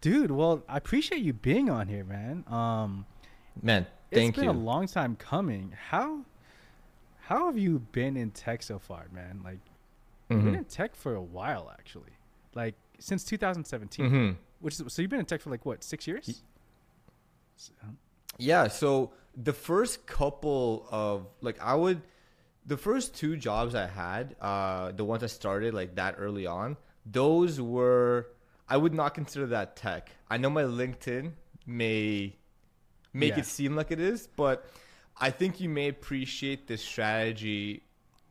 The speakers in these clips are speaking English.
dude. Well, I appreciate you being on here, man. Um, man, thank you. it's been you. a long time coming. How how have you been in tech so far, man? Like, you've been Mhm. in tech for a while, actually. Like since 2017, Mhm. which is so you've been in tech for like what six years? So- Yeah, so the first couple of like I would the first two jobs I had, uh the ones I started like that early on, those were I would not consider that tech. I know my LinkedIn may make Yeah. it seem like it is, but I think you may appreciate this strategy.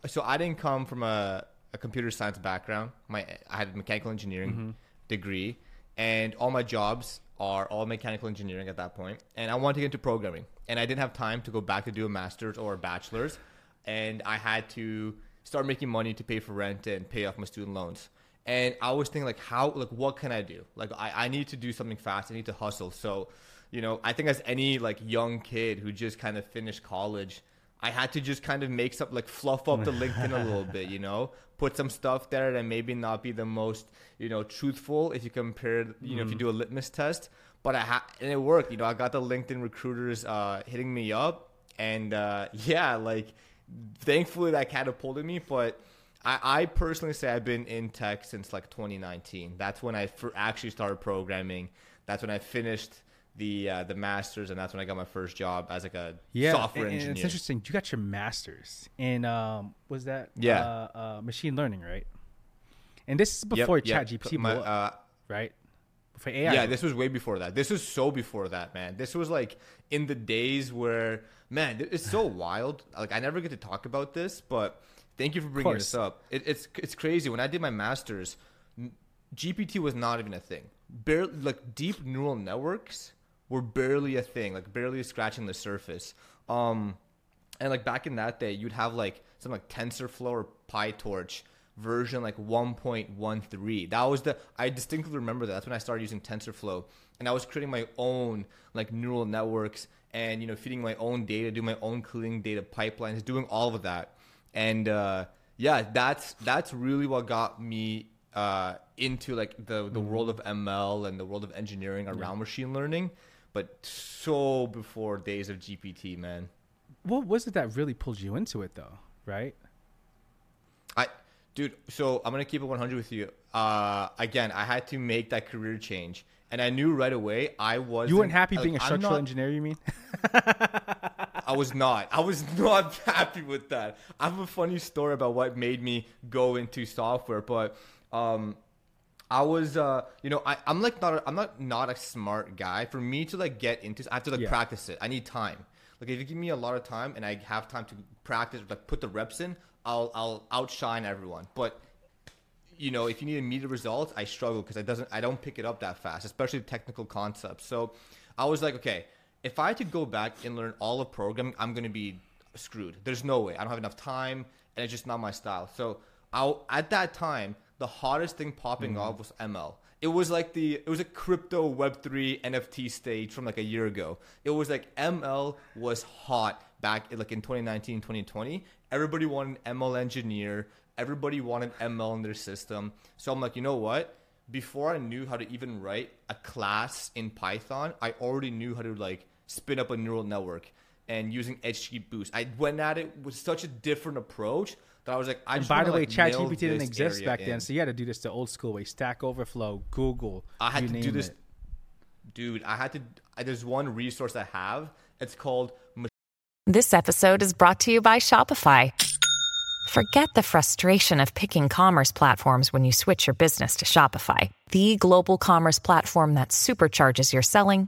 So I didn't come from a, a computer science background. My I had a mechanical engineering mm-hmm. degree, and all my jobs are all mechanical engineering at that point. And I wanted to get into programming, and I didn't have time to go back to do a master's or a bachelor's, and I had to start making money to pay for rent and pay off my student loans. And I was thinking like, how like what can I do? Like I, I need to do something fast. I need to hustle. So you know, I think as any like young kid who just kind of finished college, I had to just kind of make some like fluff up the LinkedIn a little bit, you know, put some stuff there that maybe not be the most, you know, truthful if you compare, you know, if you do a litmus test. But I ha- and it worked, you know. I got the LinkedIn recruiters uh, hitting me up, and uh, yeah, like thankfully that catapulted me. But I, I personally say I've been in tech since like 2019. That's when I fir- actually started programming. That's when I finished the uh, the masters, and that's when I got my first job as like a yeah, software and- and engineer. It's interesting. You got your master's in um, was that Yeah. uh, uh, machine learning, right? And this is before yep. ChatGPT, My, uh, right? Before AI. yeah, this was way before that. This was so before that, man. This was like in the days where, man, it's so wild. Like I never get to talk about this, but thank you for bringing this up. It, it's it's crazy. When I did my masters, GPT was not even a thing. Barely like deep neural networks were barely a thing. Like barely scratching the surface. Um, and like back in that day, you'd have like some like TensorFlow or PyTorch version like 1.13. That was the I distinctly remember that. That's when I started using TensorFlow, and I was creating my own like neural networks and you know feeding my own data, doing my own cleaning data pipelines, doing all of that. And uh, yeah, that's that's really what got me uh, into like the the world of ML and the world of engineering around machine learning. But so before days of GPT, man. What was it that really pulled you into it, though? Right? I, dude. So I'm gonna keep it 100 with you. Uh, again, I had to make that career change, and I knew right away I was. You weren't happy like, being a structural not- engineer, you mean? I was not. I was not happy with that. I have a funny story about what made me go into software, but um, I was, uh, you know, I, I'm like not, a, I'm not not a smart guy. For me to like get into, I have to like Yeah. practice it. I need time. Like if you give me a lot of time and I have time to practice, like put the reps in, I'll I'll outshine everyone. But you know, if you need immediate results, I struggle because I doesn't I don't pick it up that fast, especially technical concepts. So I was like, okay, if I had to go back and learn all of programming, I'm gonna be screwed. There's no way. I don't have enough time, and it's just not my style. So I at that time, the hottest thing popping mm-hmm. off was ML. It was like the it was a crypto Web three NFT stage from like a year ago. It was like ML was hot back like in 2019, 2020. Everybody wanted ML engineer. Everybody wanted ML in their system. So I'm like, you know what? Before I knew how to even write a class in Python, I already knew how to like spin up a neural network and using XGBoost. I went at it with such a different approach that I was like, I And just by the way, like, nail ChatGPT didn't exist back in. then, so you had to do this the old school way: Stack Overflow, Google. I had you to do this, it. dude. I had to. I, there's one resource I have. It's called This episode is brought to you by Shopify. Forget the frustration of picking commerce platforms when you switch your business to Shopify, the global commerce platform that supercharges your selling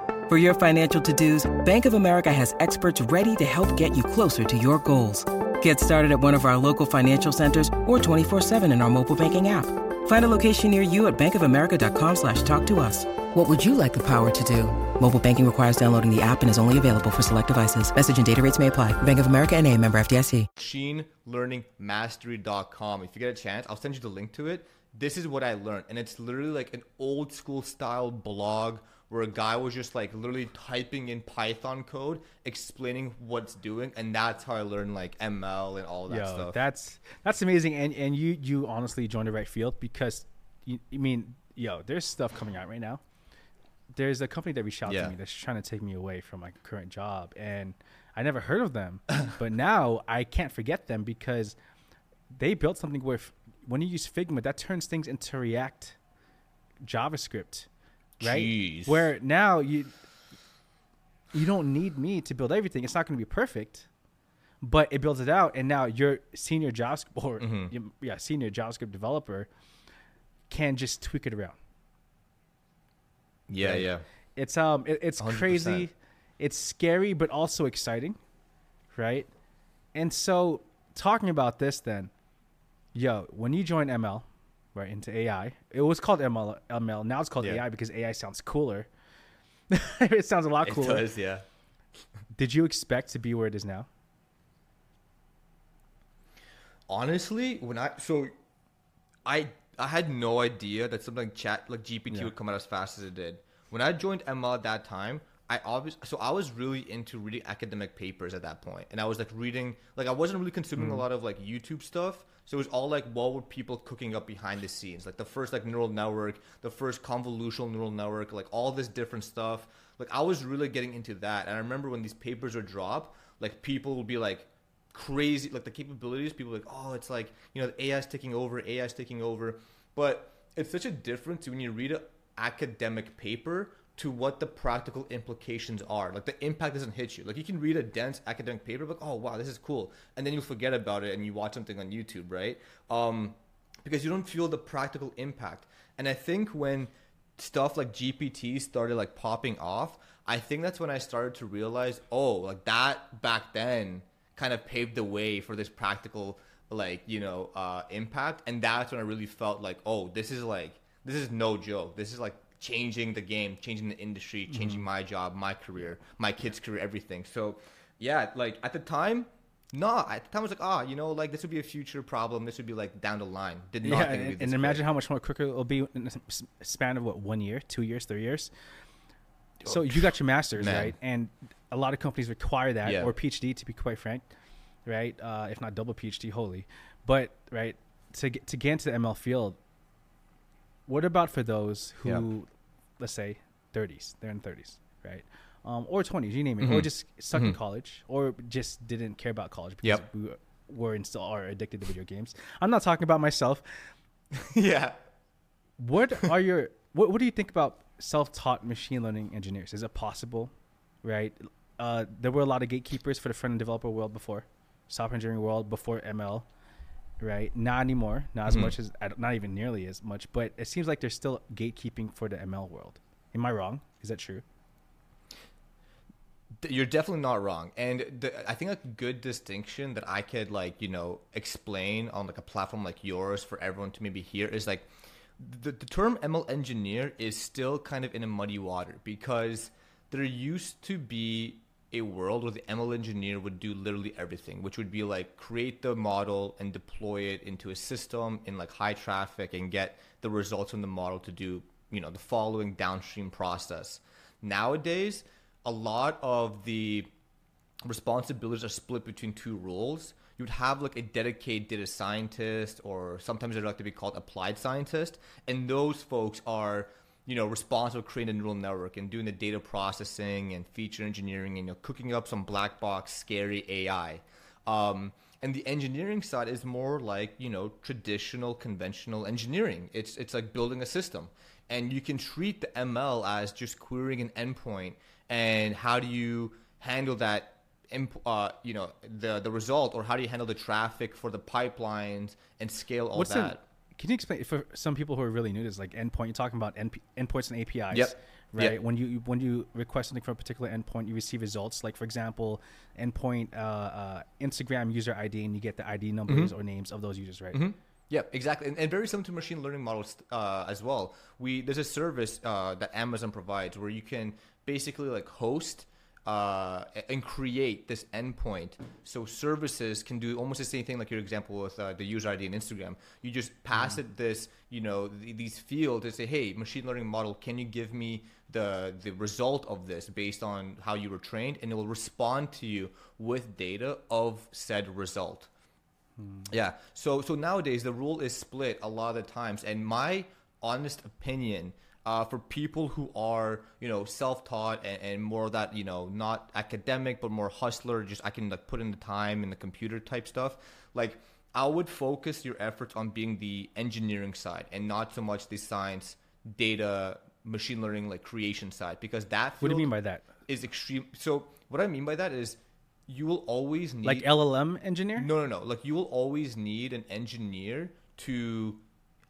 For your financial to-dos, Bank of America has experts ready to help get you closer to your goals. Get started at one of our local financial centers or 24-7 in our mobile banking app. Find a location near you at bankofamerica.com slash talk to us. What would you like the power to do? Mobile banking requires downloading the app and is only available for select devices. Message and data rates may apply. Bank of America and a member FDIC. machine learning mastery.com. If you get a chance, I'll send you the link to it. This is what I learned. And it's literally like an old school style blog where a guy was just like literally typing in Python code, explaining what's doing. And that's how I learned like ML and all that Yo, stuff. that's that's amazing, and and you you honestly joined the right field because you, you mean yo, there's stuff coming out right now. There's a company that reached out Yeah. to me that's trying to take me away from my current job, and I never heard of them, but now I can't forget them because they built something where f- when you use Figma, that turns things into React, JavaScript, right? Jeez. Where now you you don't need me to build everything. It's not going to be perfect, but it builds it out, and now your senior JavaScript or Mm-hmm. yeah senior JavaScript developer can just tweak it around. yeah, yeah. It's um it, it's 100%. crazy, it's scary but also exciting, right? And so talking about this then, yo, when you join ML, right into AI, it was called ML ML. Now it's called Yeah. AI because AI sounds cooler. it sounds a lot cooler. It does, yeah. Did you expect to be where it is now? Honestly, when I so I I had no idea that something like chat like GPT Yeah. would come out as fast as it did. When I joined ML at that time, I obviously so I was really into reading academic papers at that point, and I was like reading like I wasn't really consuming Mm. a lot of like YouTube stuff. So it was all like what were people cooking up behind the scenes, like the first like neural network, the first convolutional neural network, like all this different stuff. Like I was really getting into that, and I remember when these papers would drop, like people would be like crazy like the capabilities people like oh it's like you know the is taking over AI is taking over. But it's such a difference when you read an academic paper to what the practical implications are. Like the impact doesn't hit you. Like you can read a dense academic paper like oh wow this is cool. And then you forget about it and you watch something on youtube right? Um because you don't feel the practical impact. And i think when stuff like gpt started like popping off i think that's when i started to realize oh like that back then kind of paved the way for this practical like you know uh, impact. And that's when i really felt like oh this is like this is no joke. This is like changing the game changing the industry changing my job my career my kids career everything so yeah like at the time no at the time i was like ah you know like this would be a future problem this would be like down the line did not Yeah, think it would be and, this and imagine how much more quicker it'll be in a span of what one year, two years, three years. So you got your masters, Man. right? And a lot of companies require that Yeah. or PhD to be quite frank, right? Uh, if not double PhD, holy. But right to get to get into the ML field, what about for those who, Yeah. Let's say, 30s, they're in 30s, right? Um, or 20s, you name it, or Mhm. just stuck in Mhm. college, or just didn't care about college because Yep. we were- were and still are addicted to video games. I'm not talking about myself. yeah What are your what, what do you think about self-taught machine learning engineers? Is it possible? Right? Uh, there were a lot of gatekeepers for the front end developer world before, software engineering world before ML, right? Not anymore, not as Mhm. much as don't- even nearly as much. But it seems like there's still gatekeeping for the ML world. Am I wrong? Is that true? You're definitely not wrong, and the, I think a good distinction that I could like you know explain on like a platform like yours for everyone to maybe hear is like the, the term ML engineer is still kind of in a muddy water because there used to be a world where the ML engineer would do literally everything, which would be like create the model and deploy it into a system in like high traffic and get the results from the model to do, you know, the following downstream process. Nowadays, a lot of the responsibilities are split between two roles. You'd have like a dedicated data scientist, or sometimes they'd like to be called applied scientist, and those folks are, you know, responsible creating a neural network and doing the data processing and feature engineering, and you know, cooking up some black box scary AI. Um, and the engineering side is more like you know traditional conventional engineering. It's it's like building a system, and you can treat the ML as just querying an endpoint and how do you handle that uh, you know the the result or how do you handle the traffic for the pipelines and scale all What's that the, can you explain for some people who are really new to this, like endpoint? You're talking about NP, endpoints and APIs, Yep. right? Yep. When you when you request something from a particular endpoint, you receive results. Like for example, endpoint uh, uh, Instagram user ID, and you get the ID numbers or names of those users, right? Yeah, exactly, and, and very similar to machine learning models uh, as well. We there's a service uh, that Amazon provides where you can basically like host uh, and create this endpoint so services can do almost the same thing like your example with uh, the user id in instagram. You just pass it this you know th- these fields and say hey machine learning model can you give me the the result of this based on how you were trained? And it will respond to you with data of said result. Yeah. So so nowadays the rule is split a lot of the times, and my honest opinion. Uh, for people who are you know self-taught and, and more that you know not academic but more hustler just i can like put in the time in the computer type stuff like i would focus your efforts on being the engineering side and not so much the science data machine learning like creation side because that What do you mean by that? is extreme so what i mean by that is you will always need Like LLM engineer? no, no, no. Like you will always need an engineer to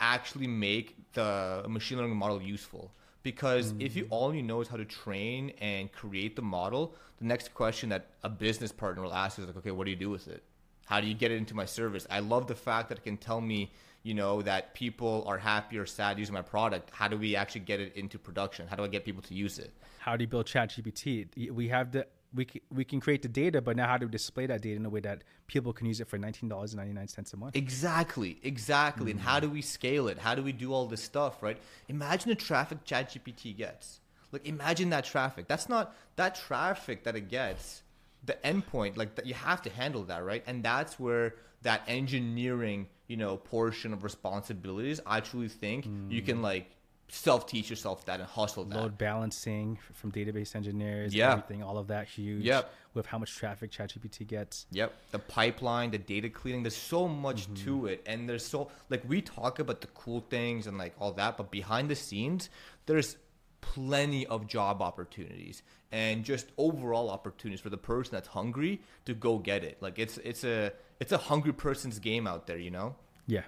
actually make the machine learning model useful. Because if you mm. all you know is how to train and create the model, the next question that a business partner will ask is like, okay, what do you do with it? How do you get it into my service? I love the fact that it can tell me, you know, that people are happy or sad using my product. How do we actually get it into production? How do I get people to use it? How do you build ChatGPT? We have the we can, we can create the data, but now how do we display that data in a way that people can use it for nineteen dollars and ninety nine cents a month? Exactly, exactly. And how mm. do we scale it? How do we do all this stuff, right? Imagine the traffic ChatGPT gets. Like, imagine that traffic. That's not that traffic that it gets. The endpoint, like that, you have to handle that, right? And that's where that engineering, you know, portion of responsibilities. I truly think you can mm. like self-teach yourself that and hustle that. Load balancing from database engineers, Yeah. everything, all of that huge. Yep. With how much traffic ChatGPT gets. Yep. The pipeline, the data cleaning, there's so much Mm-hmm. to it. And there's so like we talk about the cool things and like all that, but behind the scenes, there's plenty of job opportunities and just overall opportunities for the person that's hungry to go get it. Like it's it's a it's a hungry person's game out there, you know? Yeah.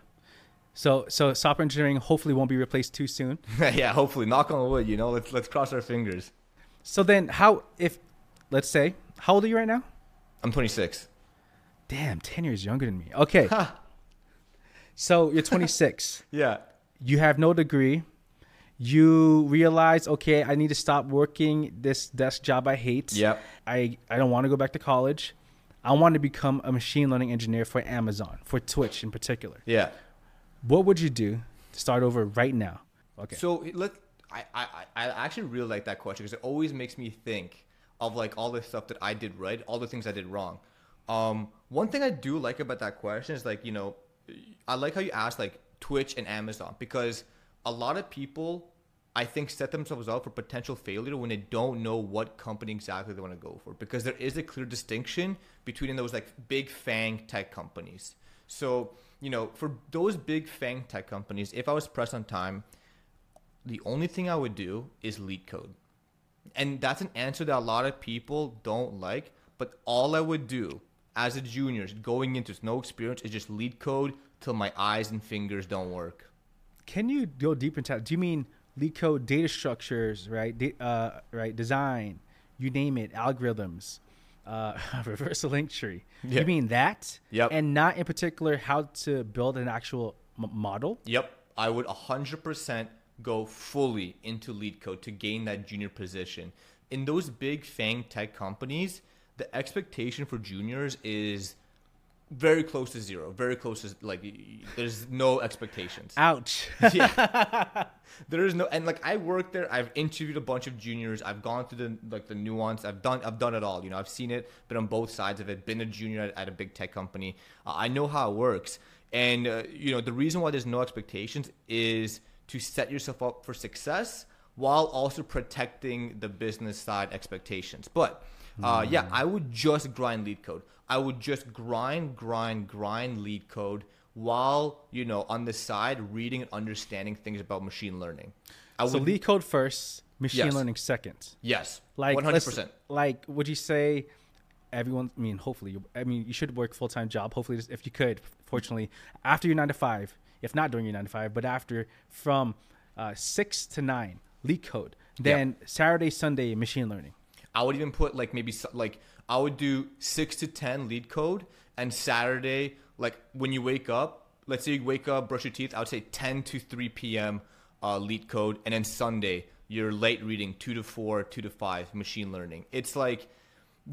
So so software engineering hopefully won't be replaced too soon. yeah, hopefully. Knock on wood, you know. Let's let's cross our fingers. So then how if let's say how old are you right now? I'm 26. Damn, 10 years younger than me. Okay. so you're 26. Yeah. you have no degree. You realize, okay, I need to stop working this desk job I hate. Yep. I, I don't want to go back to college. I want to become a machine learning engineer for Amazon, for Twitch in particular. Yeah. What would you do to start over right now? Okay. So let I, I I actually really like that question because it always makes me think of like all the stuff that I did right, all the things I did wrong. Um, one thing I do like about that question is like you know, I like how you asked like Twitch and Amazon because a lot of people I think set themselves up for potential failure when they don't know what company exactly they want to go for because there is a clear distinction between those like big FANG tech companies. So, you know, for those big FANG tech companies, if I was pressed on time, the only thing I would do is LeetCode. And that's an answer that a lot of people don't like, but all I would do as a junior going into no experience is just LeetCode till my eyes and fingers don't work. Can you go deep into that? Do you mean LeetCode data structures, right? Da- uh, right, design, you name it, algorithms, uh, reverse link tree. Yeah. You mean that? Yep. And not in particular how to build an actual m- model? Yep, I would 100% go fully into LeetCode to gain that junior position. In those big FANG tech companies, the expectation for juniors is very close to zero. Very close to like there's no expectations. Ouch. yeah. there is no and like I worked there. I've interviewed a bunch of juniors. I've gone through the like the nuance. I've done I've done it all. You know, I've seen it, been on both sides of it. Been a junior at, at a big tech company. Uh, I know how it works. And uh, you know, the reason why there's no expectations is to set yourself up for success while also protecting the business side expectations. But uh, yeah, I would just grind LeetCode. I would just grind, grind, grind LeetCode while you know on the side reading and understanding things about machine learning. I so would LeetCode first, machine Yes. learning second. yes, Like 100%. Like, would you say everyone? I mean, hopefully, you, I mean, you should work full time job. Hopefully, if you could, fortunately, after your nine to five, if not during your nine to five, but after from uh, six to nine, LeetCode. Then Saturday, Sunday, machine learning. I would even put like maybe like I would do six to ten LeetCode, and Saturday like when you wake up, let's say you wake up, brush your teeth. I would say 10 to 3 p.m. Uh, LeetCode, and then Sunday you're late reading two to four, two to five machine learning. It's like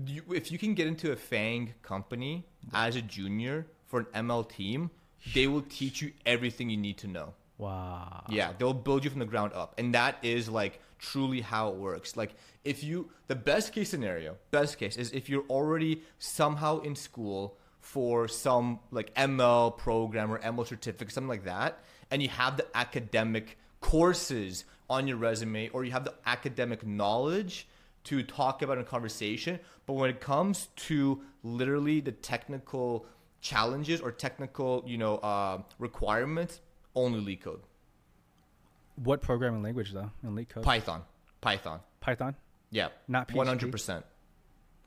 you, if you can get into a FANG company as a junior for an ML team, they will teach you everything you need to know. Wow. Yeah, they'll build you from the ground up. And that is like truly how it works. Like if you the best case scenario, best case is if you're already somehow in school for some like ML program or ML certificate, something like that, and you have the academic courses on your resume or you have the academic knowledge to talk about in a conversation. But when it comes to literally the technical challenges or technical, you know, uh, requirements, only LeetCode. What programming language though in LeetCode? Python. Python. Python, Yeah. Not PHP? One hundred percent.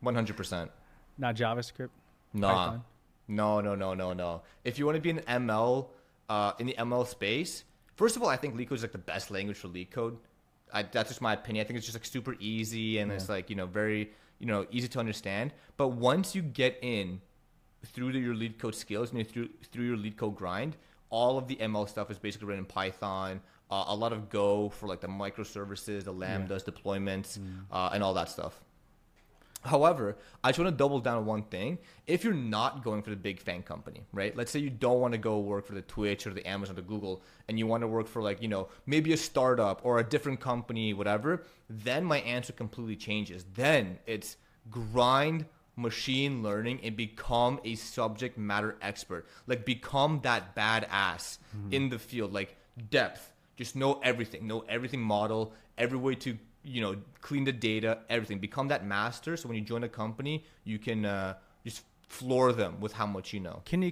One hundred percent. not JavaScript. Nah. Python? No, no, no, no, no. If you want to be in ML, uh, in the ML space, first of all, I think LeetCode is like the best language for LeetCode. I, that's just my opinion. I think it's just like super easy and it's like you know very you know easy to understand. But once you get in through the, your LeetCode skills and through through your LeetCode grind, all of the ML stuff is basically written in Python. Uh, a lot of Go for like the microservices, the lambdas, deployments, uh, and all that stuff. However, I just want to double down on one thing. If you're not going for the big FANG company, right? Let's say you don't want to go work for the Twitch or the Amazon or the Google, and you want to work for like, you know, maybe a startup or a different company, whatever, then my answer completely changes. Then it's grind machine learning and become a subject matter expert. Like become that badass in the field, like depth. Just know everything, know everything model, every way to you know clean the data everything. Become that master so when you join a company you can uh, just floor them with how much you know. Can you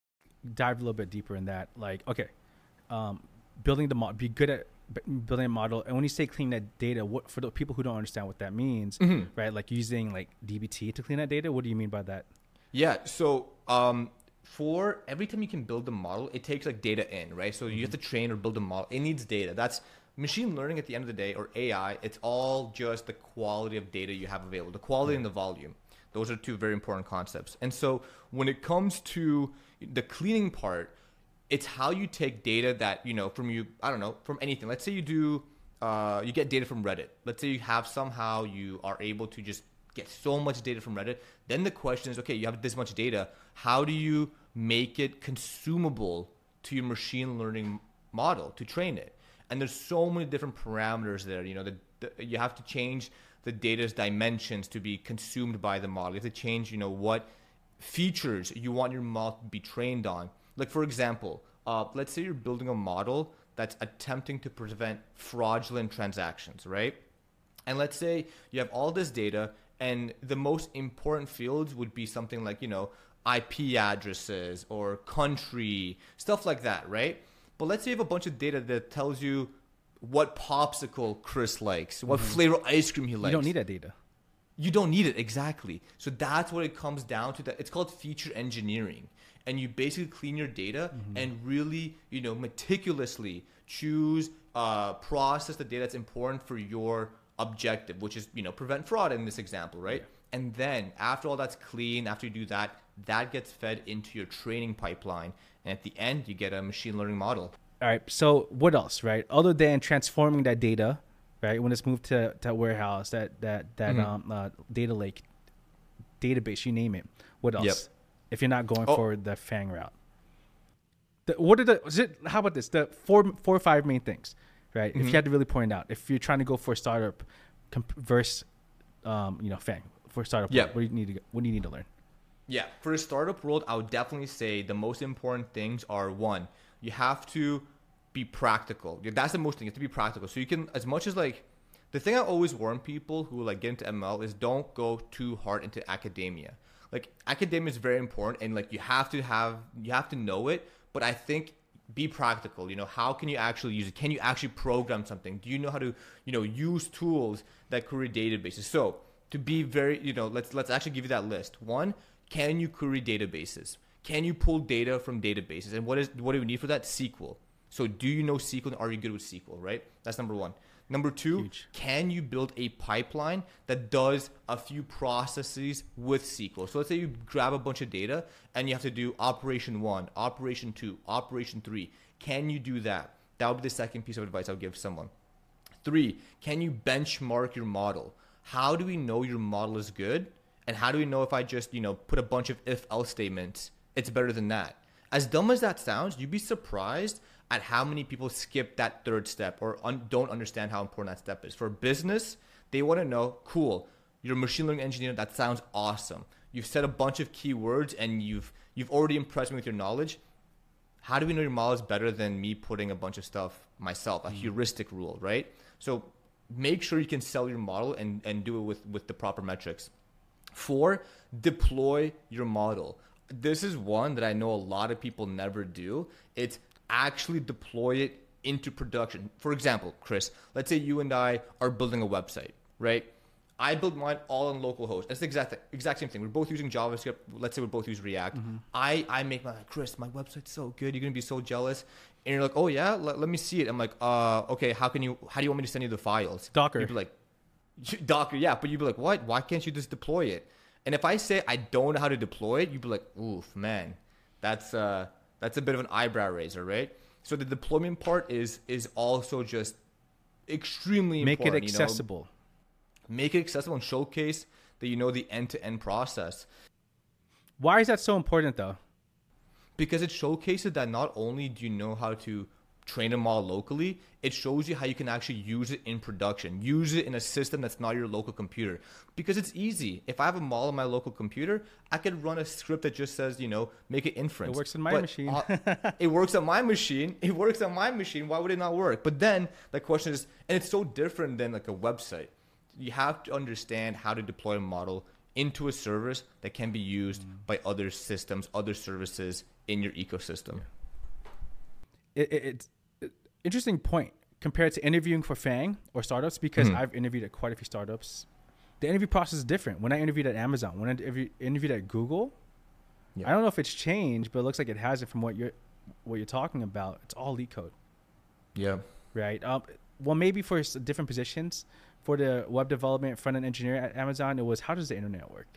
Dive a little bit deeper in that? Like, okay, um, building the model, be good at building a model. And when you say clean that data, what for the people who don't understand what that means, Mm-hmm. right? Like using like DBT to clean that data. What do you mean by that? yeah so um, for every time you can build a model it takes like data in right so you have to train or build a model it needs data that's machine learning at the end of the day or ai it's all just the quality of data you have available the quality and the volume those are two very important concepts and so when it comes to the cleaning part it's how you take data that you know from you i don't know from anything. Let's say you do uh, you get data from reddit. Let's say you have somehow you are able to just get so much data from reddit. Then the question is okay you have this much data. How do you make it consumable to your machine learning model to train it? And there's so many different parameters there you know the, you have to change the data's dimensions to be consumed by the model. You have to change you know what features you want your model to be trained on. Like for example, uh, let's say you're building a model that's attempting to prevent fraudulent transactions, right? And let's say you have all this data, and the most important fields would be something like you know IP addresses or country, stuff like that, right? But let's say you have a bunch of data that tells you what popsicle Chris likes, what flavor ice cream he likes. You don't need that data. You don't need it exactly. So that's what it comes down to. That it's called feature engineering, and you basically clean your data and really, you know, meticulously choose uh, process the data that's important for your objective, which is you know prevent fraud in this example, right? And then after all that's clean, after you do that, that gets fed into your training pipeline, and at the end you get a machine learning model. All right. So what else, right? Other than transforming that data, right? When it's moved to that warehouse, that that that Mm-hmm. um uh, data lake, database, you name it. What else? Yep. If you're not going Oh. for the Fang route, the, what are the? Is it, how about this? The four four or five main things, right? Mm-hmm. If you had to really point out, if you're trying to go for a startup, comp- versus, um, you know, Fang for a startup, Yeah. what do you need to what do you need to learn? Yeah, for a startup world, I would definitely say the most important things are one, you have to be practical. That's the most thing. You have to be practical. So you can, as much as like, the thing I always warn people who like get into ML is don't go too hard into academia. Like academia is very important, and like you have to have, you have to know it. But I think be practical. You know, how can you actually use it? Can you actually program something? Do you know how to, you know, use tools that query databases? So to be very, you know, let's let's actually give you that list. One, can you query databases? Can you pull data from databases? And what is what do we need for that? SQL. So do you know SQL and are you good with SQL, right? That's number one. Number two, Huge. can you build a pipeline that does a few processes with SQL? So let's say you grab a bunch of data and you have to do operation one, operation two, operation three. Can you do that? That would be the second piece of advice I would give someone. Three, can you benchmark your model? How do we know your model is good? And how do we know if I just, you know, put a bunch of if else statements, it's better than that? As dumb as that sounds, you'd be surprised at how many people skip that third step or un- don't understand how important that step is. For business, they want to know, cool, you're a machine learning engineer, that sounds awesome. You've said a bunch of keywords and you've you've already impressed me with your knowledge. How do we know your model is better than me putting a bunch of stuff myself, a mm-hmm. heuristic rule, right? So make sure you can sell your model and, and do it with, with the proper metrics. Four, deploy your model. This is one that I know a lot of people never do. It's actually deploy it into production. For example, Chris, let's say you and I are building a website, right? I build mine all on localhost. That's the exact exact same thing. We're both using JavaScript. Let's say we both use React. I I make my Chris, my website's so good. You're gonna be so jealous. And you're like, oh yeah, let, let me see it. I'm like, uh, okay. How can you? How do you want me to send you the files? Docker. You'd be like, Docker, yeah, but you'd be like, what? Why can't you just deploy it? And if I say I don't know how to deploy it, you'd be like, oof, man, that's uh, that's a bit of an eyebrow raiser, right? So the deployment part is is also just extremely Make it important. you know? accessible. Make it accessible and showcase that you know the end to end process Why is that so important though? because it showcases that not only do you know how to train a model locally, it shows you how you can actually use it in production. Use it in a system that's not your local computer. Because it's easy. If I have a model on my local computer, I could run a script that just says, you know, make an inference. It works on my But, machine. uh, it works on my machine. It works on my machine. Why would it not work? But then the question is, and it's so different than like a website. You have to understand how to deploy a model into a service that can be used Mm. by other systems, other services in your ecosystem. it, it, it's it- interesting point compared to interviewing for Fang or startups because Hmm. I've interviewed at quite a few startups. The interview process is different. When I interviewed at Amazon, when I interviewed at Google, Yeah. I don't know if it's changed, but it looks like it hasn't from what you're what you're talking about. It's all LeetCode, Yeah. right? Um, well, maybe for different positions, for the web development front end engineer at Amazon, it was how does the internet work,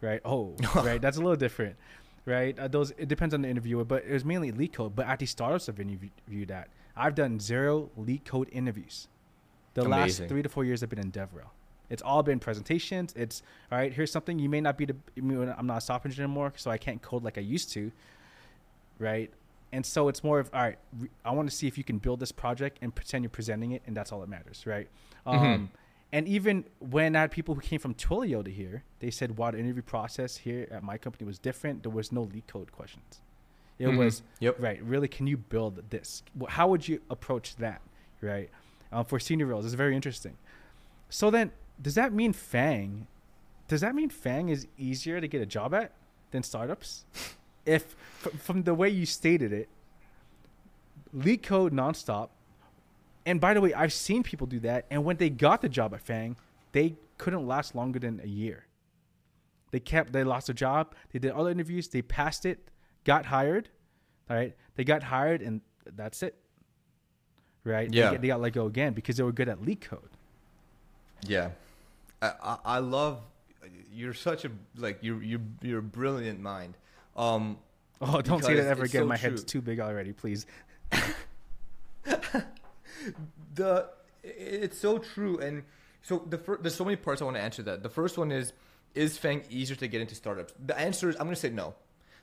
right? Oh, right, that's a little different, right? Uh, those it depends on the interviewer, but it was mainly LeetCode. But at these startups I've interviewed at, I've done zero LeetCode interviews. The Amazing. last three to four years I've been in DevRel. It's all been presentations. It's all right. Here's something you may not be the. I mean, I'm not a software engineer anymore, so I can't code like I used to, right? And so it's more of all right. I want to see if you can build this project and pretend you're presenting it, and that's all that matters, right? Um, and even when I had people who came from Twilio to here, they said, "Wow, the interview process here at my company was different. There was no LeetCode questions. It Mhm. was Yep. right. Really, can you build this? How would you approach that, right? Um, for senior roles, it's very interesting. So then, does that mean Fang? Does that mean Fang is easier to get a job at than startups? if f- from the way you stated it, LeetCode nonstop. And by the way, I've seen people do that, and when they got the job at Fang, they couldn't last longer than a year. They kept, they lost their job. They did other interviews. They passed it, got hired. All right, they got hired, and that's it. Right? They Yeah. get- they got let go again because they were good at LeetCode. Yeah, I, I, love. You're such a like you're you're you're a brilliant mind. Um, Oh, don't say that ever again. so My head's too big already. Please. the it's so true and so the fir- there's so many parts I want to answer that. The first one is is Fang easier to get into startups? The answer is I'm going to say no.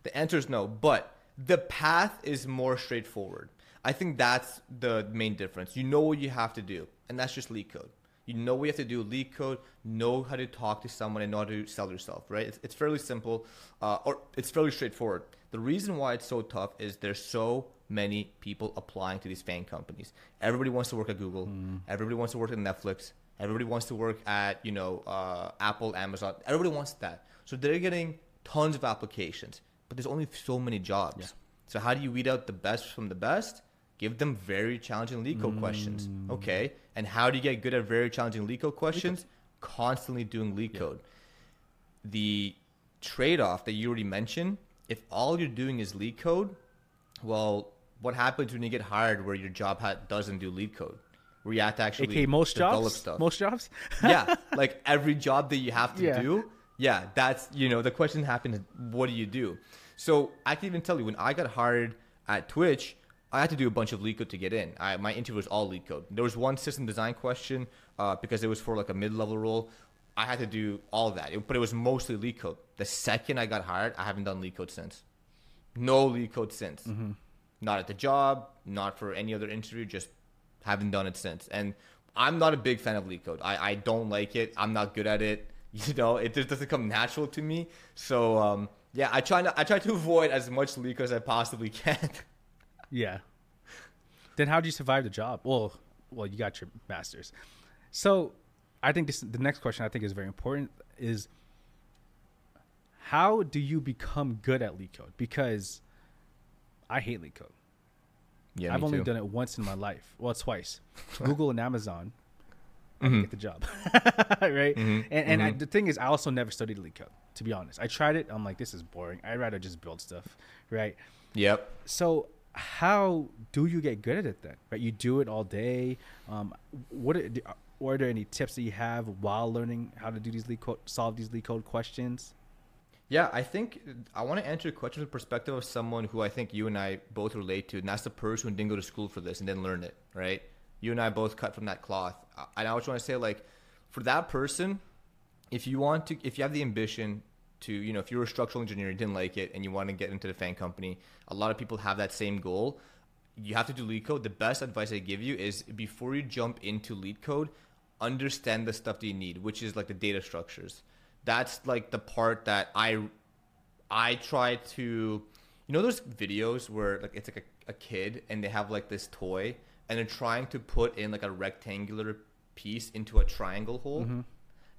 The answer is no, but the path is more straightforward. I think that's the main difference. You know what you have to do, and that's just LeetCode. You know what you have to do, LeetCode, know how to talk to someone, and know how to sell yourself, right? It's, it's fairly simple, uh, or it's fairly straightforward. The reason why it's so tough is there's so many people applying to these FANG companies. Everybody wants to work at Google. Everybody wants to work at Netflix. Everybody wants to work at you know uh, Apple, Amazon. Everybody wants that. So they're getting tons of applications, but there's only so many jobs. So how do you weed out the best from the best? Give them very challenging LeetCode mm. questions. Okay. And how do you get good at very challenging LeetCode questions? Constantly doing LeetCode. The trade off that you already mentioned, if all you're doing is LeetCode, well, what happens when you get hired where your job ha- doesn't do LeetCode? Where you have to actually aka most develop jobs stuff. most jobs yeah, like every job that you have to Yeah. do. Yeah, that's you know the question happens. What do you do? So I can even tell you when I got hired at Twitch, I had to do a bunch of LeetCode to get in. I, my interview was all LeetCode. There was one system design question uh, because it was for like a mid level role. I had to do all that, It- but it was mostly LeetCode. The second I got hired, I haven't done LeetCode since. No LeetCode since. Not at the job, not for any other interview, just haven't done it since. And I'm not a big fan of LeetCode. I, I don't like it. I'm not good at it. You know, it just doesn't come natural to me. So um, yeah, I try not, I try to avoid as much leak as I possibly can. Yeah. Then how did you survive the job? Well, well, you got your masters. So, I think this the next question I think is very important is how do you become good at LeetCode? Because I hate LeetCode. yeah, I've only done it once in my life. Well, twice. Google and Amazon. Mm-hmm. get the job, right? And, and I, the thing is, I also never studied LeetCode. To be honest, I tried it. I'm like, this is boring. I'd rather just build stuff, right? Yep. so how do you get good at it then right you do it all day um what are, are there any tips that you have while learning how to do these LeetCode solve these LeetCode questions Yeah, I think I want to answer your question from the perspective of someone who I think you and I both relate to, and that's the person who didn't go to school for this and didn't learn it, right? You and I both cut from that cloth. And I just want to say, like, for that person, if you want to, if you have the ambition to, you know, if you're a structural engineer didn't like it and you want to get into the FANG company, a lot of people have that same goal. You have to do LeetCode. The best advice I give you is before you jump into LeetCode, understand the stuff that you need, which is like the data structures. That's like the part that I I try to, you know, those videos where like it's like a, a kid and they have like this toy and they're trying to put in like a rectangular piece into a triangle hole, mm-hmm.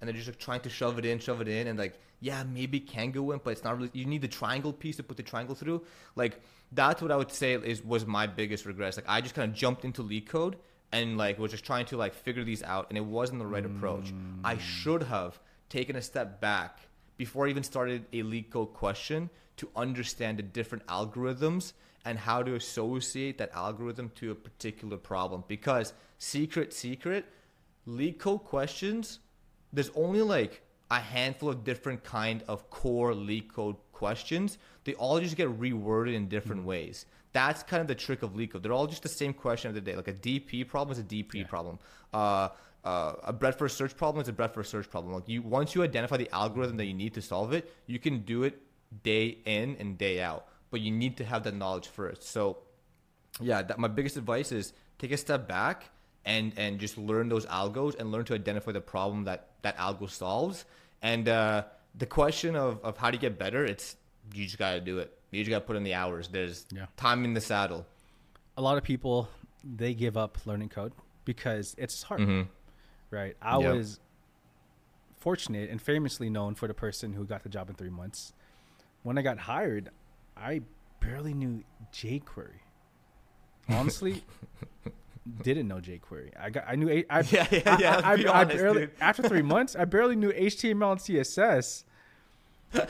and they're just like trying to shove it in, shove it in, and like yeah, maybe it can go in, but it's not really. You need the triangle piece to put the triangle through. Like that's what I would say is was my biggest regret. Like I just kind of jumped into LeetCode and like was just trying to like figure these out, and it wasn't the right approach. I mm. should have taken a step back before I even started a LeetCode question to understand the different algorithms and how to associate that algorithm to a particular problem. Because secret, secret, LeetCode questions, there's only like a handful of different kind of core LeetCode questions. They all just get reworded in different ways. That's kind of the trick of LeetCode. They're all just the same question of the day. Like a DP problem is a DP problem. Uh, uh, a breadth first search problem is a breadth first search problem. Like you, once you identify the algorithm that you need to solve it, you can do it day in and day out. But you need to have that knowledge first. So yeah, that, my biggest advice is take a step back and and just learn those algos and learn to identify the problem that that algo solves. And uh, the question of, of how to get better, it's you just gotta do it. You just gotta put in the hours. There's Yeah. time in the saddle. a lot of people they give up learning code because it's hard right i Yep. was fortunate and famously known for the person who got the job in three months when i got hired i barely knew jquery honestly didn't know jquery i got i knew I, Yeah, yeah, yeah, I, I, be I barely dude. after three months i barely knew html and css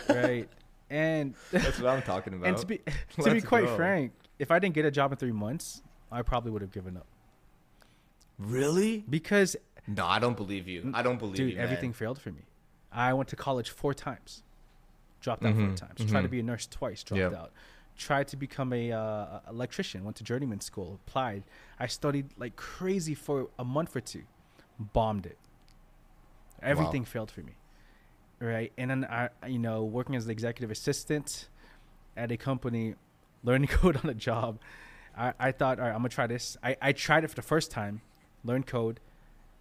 right and That's what I'm talking about. and to be to Let's quite go. frank, if I didn't get a job in three months, I probably would have given up really? because, No, I don't believe you. I don't believe dude, you. man. everything failed for me. I went to college four times, dropped out four times. Tried to be a nurse twice, dropped Mm-hmm. Yep. out. Tried to become a uh, electrician. Went to journeyman school, applied. I studied like crazy for a month or two, bombed it. Everything failed for me, right? And then I, you know, working as the executive assistant at a company, learning code on a job. I, I thought, all right, I'm gonna try this. I, I tried it for the first time, learned code,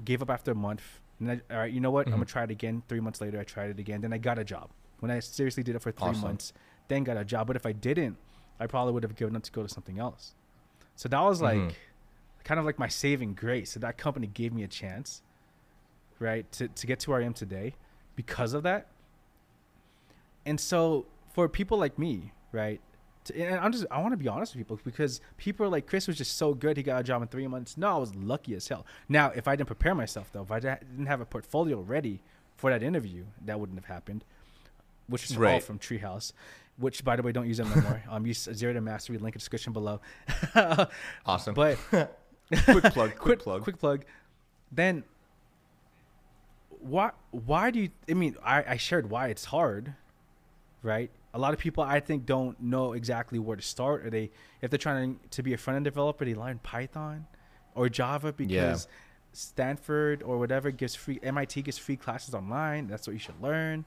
gave up after a month. And I, all right, you know what? I'm gonna try it again. Three months later, I tried it again. Then I got a job. When I seriously did it for three Awesome. months, then got a job. But if I didn't, I probably would have given up to go to something else. So that was mm-hmm. like kind of like my saving grace. So that company gave me a chance, right, to, to get to where I am today because of that. And so for people like me, right, To, and I'm just I want to be honest with people because people are like Chris was just so good he got a job in three months. No, I was lucky as hell. Now if I didn't prepare myself though, if I didn't have a portfolio ready for that interview, that wouldn't have happened. Which is all Right. from Treehouse, which by the way don't use them no more. um, use Zero to Mastery link in description below. Awesome. But quick plug. Quick, quick plug. Quick plug. Then why why do you I mean I, I shared why it's hard, right? A lot of people I think don't know exactly where to start or they if they're trying to be a front end developer, they learn Python or Java because Stanford or whatever gives free MIT gives free classes online. That's what you should learn.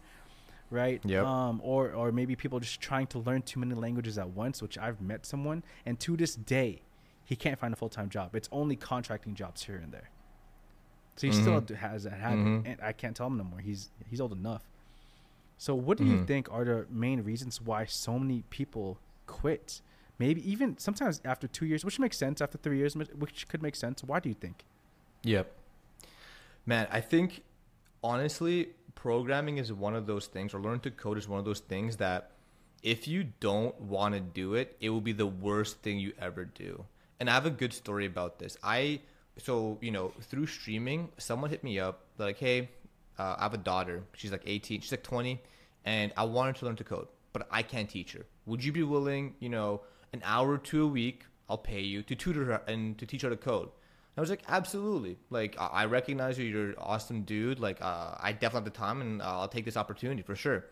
Right. Yep. Um, or or maybe people just trying to learn too many languages at once, which I've met someone, and to this day, he can't find a full time job. It's only contracting jobs here and there. So he still Mm-hmm. d- has that habit, and I can't tell him no more. He's he's old enough. So what do you Mm-hmm. think are the main reasons why so many people quit? Maybe even sometimes after two years, which makes sense. After three years, which could make sense. Why do you think? Yep. Man, I think honestly, programming is one of those things, or learn to code is one of those things that if you don't want to do it, it will be the worst thing you ever do. And I have a good story about this. I, so, you know, through streaming, someone hit me up, like, hey, uh, I have a daughter. She's like 18, she's like 20, and I want her to learn to code, but I can't teach her. Would you be willing, you know, an hour or two a week, I'll pay you to tutor her and to teach her to code? I was like, absolutely. Like, I I recognize you. You're an awesome dude. Like, uh, I definitely have the time, and I'll take this opportunity for sure.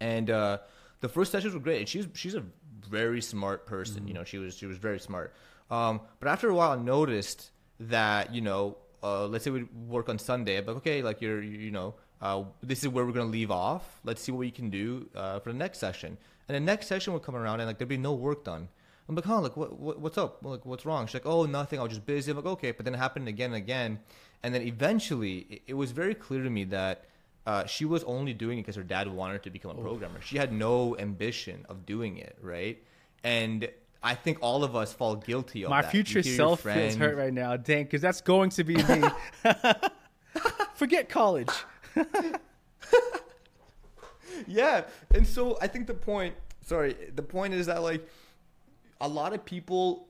And uh, the first sessions were great. And she's she's a very smart person. You know, she was she was very smart. Um, but after a while, I noticed that you know, uh, let's say we work on Sunday. I'm like, okay, like you're you you know, uh, this is where we're gonna leave off. Let's see what we can do uh, for the next session. And the next session would come around, and like there'd be no work done. I'm like, huh, like what, what what's up? Like what's wrong? She's like, oh, nothing. I was just busy. I'm like, okay. But then it happened again and again, and then eventually, it, it was very clear to me that uh, she was only doing it because her dad wanted her to become a programmer. She had no ambition of doing it, right? And I think all of us fall guilty of My that. Future self feels hurt right now. Dang, because that's going to be me. Forget college. yeah and so i think the point sorry the point is that like a lot of people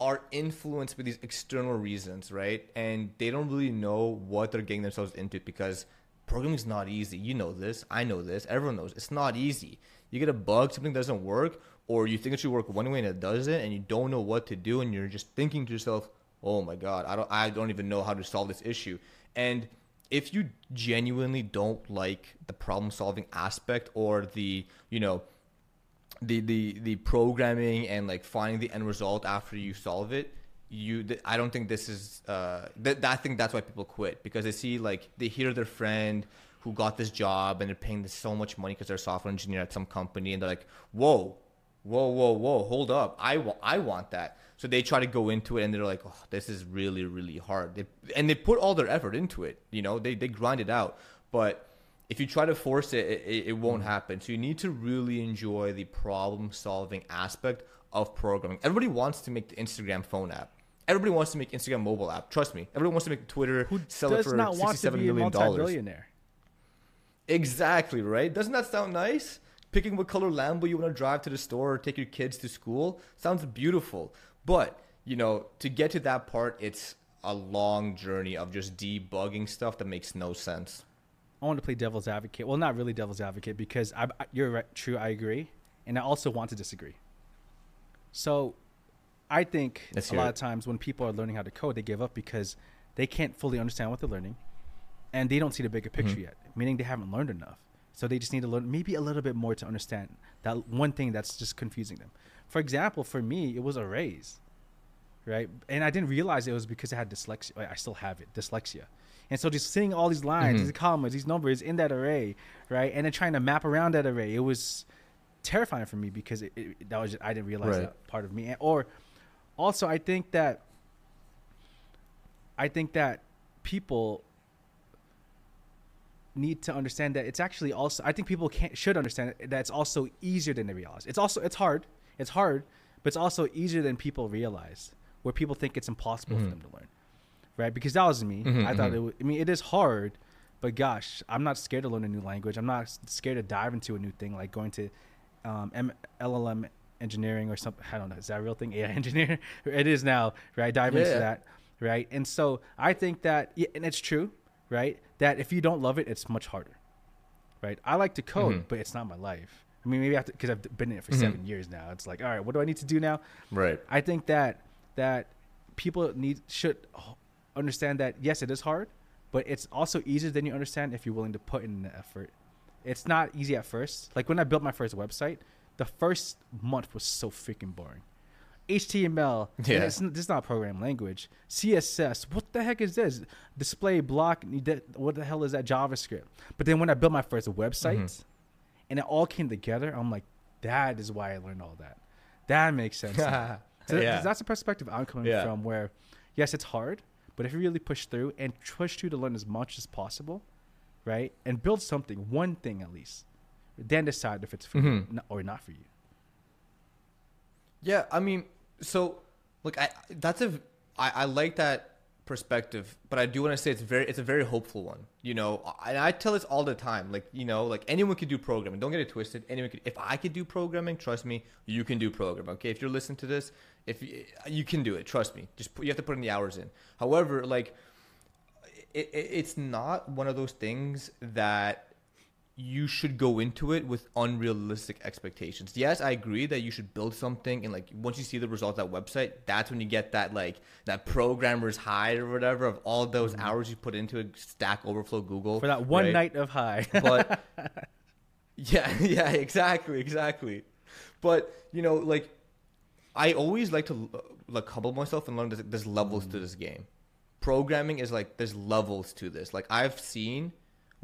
are influenced by these external reasons right? And they don't really know what they're getting themselves into because programming is not easy. You know this. I know this. Everyone knows. It's not easy. You get a bug something doesn't work or you think it should work one way and it doesn't and you don't know what to do and you're just thinking to yourself oh my god i don't i don't even know how to solve this issue. And if you genuinely don't like the problem solving aspect or the you know the the the programming and like finding the end result after you solve it you th- i don't think this is uh th- i think that's why people quit because they see like they hear their friend who got this job and they're paying this so much money because they're a software engineer at some company and they're like whoa whoa whoa whoa hold up. I i want that. So they try to go into it and they're like oh this is really really hard. They, and they put all their effort into it you know? They they grind it out. But if you try to force it, it, it- it won't mm. happen. So you need to really enjoy the problem solving aspect of programming. Everybody wants to make the Instagram phone app. Everybody wants to make Instagram mobile app. Trust me. Everyone wants to make Twitter Who sell it does for not want to be a million dollars. multi-billionaire? Exactly right. Doesn't that sound nice? Picking what color Lambo you want to drive to the store or take your kids to school sounds beautiful. But you know, to get to that part, it's a long journey of just debugging stuff that makes no sense. I want to play devil's advocate. Well, not really devil's advocate because I, you're right, true. I agree, and I also want to disagree. So, I think Let's a lot it. of times when people are learning how to code, they give up because they can't fully understand what they're learning, and they don't see the bigger picture Mm-hmm. yet. Meaning they haven't learned enough. So they just need to learn maybe a little bit more to understand that one thing that's just confusing them. For example, for me, it was arrays right? And I didn't realize it was because I had dyslexia. I still have it, dyslexia. And so just seeing all these lines, these mm-hmm. commas, these numbers in that array, right? And then trying to map around that array, it was terrifying for me because it, it, that was just, I didn't realize Right. that part of me. And, or also, I think that I think that people need to understand that it's actually also I think people can should understand that it's also easier than they realize. It's also it's hard. It's hard, but it's also easier than people realize. Where people think it's impossible for mm-hmm. them to learn. Right? Because that was me. I thought it was, I mean it is hard, but gosh, I'm not scared to learn a new language. I'm not scared to dive into a new thing like going to um, M- LLM engineering or something. I don't know. Is that a real thing? AI engineer? it is now, right? Dive into that, right? And so I think that, yeah, and it's true, right? That if you don't love it, it's much harder, right? I like to code, Mm-hmm. but it's not my life. I mean, maybe I have to because I've been in it for seven years now. It's like, all right, what do I need to do now? Right. I think that that people need should understand that yes, it is hard, but it's also easier than you understand if you're willing to put in the effort. It's not easy at first. Like when I built my first website, the first month was so freaking boring. HTML, Yeah. it's, this is not a program language. CSS, what the heck is this? Display block, what the hell is that JavaScript? But then when I built my first website, mm-hmm. and it all came together, I'm like, that is why I learned all that. That makes sense. So Yeah. that's the perspective I'm coming Yeah. from. Where, yes, it's hard, but if you really push through and push through to learn as much as possible, right, and build something, one thing at least, then decide if it's for you Mhm. n- or not for you. Yeah, I mean, so look, I that's a I, I like that perspective, but I do want to say it's very it's a very hopeful one. You know, and I tell this all the time. Like you know, like anyone could do programming. Don't get it twisted. Anyone could. If I could do programming, trust me, you can do programming. Okay, if you're listening to this, if you, you can do it, trust me. Just put, you have to put in the hours in. However, like it, it, it's not one of those things that you should go into it with unrealistic expectations. Yes, I agree that you should build something and like once you see the results of that website, that's when you get that like that programmer's high or whatever of all those hours you put into it, Stack Overflow, Google Mm-hmm. For that one right? night of high. but yeah yeah exactly exactly but you know like i always like to uh, like humble myself and learn there's, there's levels to this game programming is like there's levels to this like i've seen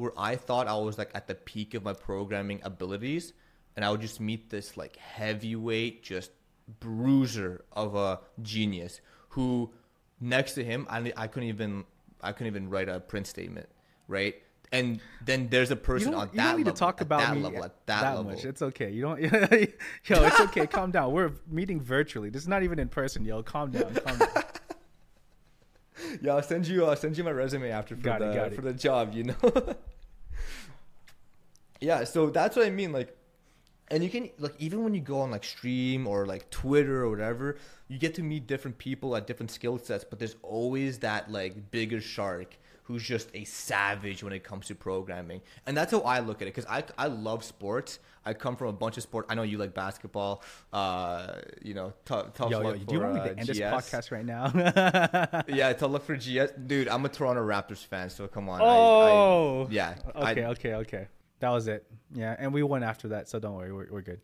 where i thought i was like at the peak of my programming abilities and i would just meet this like heavyweight just bruiser of a genius who next to him i, I couldn't even i couldn't even write a print statement right and then there's a person on you that don't need level, to talk about that me level, at at that, level. much. It's okay. You don't. yo, it's okay. calm down. We're meeting virtually. This is not even in person. Yo, calm down. Calm down. Yeah, I'll send you. I'll send you my resume after for Got the got it. for the job. You know. yeah, so that's what I mean. Like, and you can like even when you go on like stream or like Twitter or whatever, you get to meet different people at different skill sets. But there's always that like bigger shark who's just a savage when it comes to programming, and that's how I look at it. Because I I love sports. I come from a bunch of sport. I know you like basketball. Uh, you know, tough, tough Yo, yo, luck do you for, want me uh, to end this GS. podcast right now? Yeah, to look for GS. Dude, I'm a Toronto Raptors fan, so come on. I- oh. I, yeah. Okay. I, okay. Okay. That was it. Yeah, and we won after that, so don't worry. We're, we're good.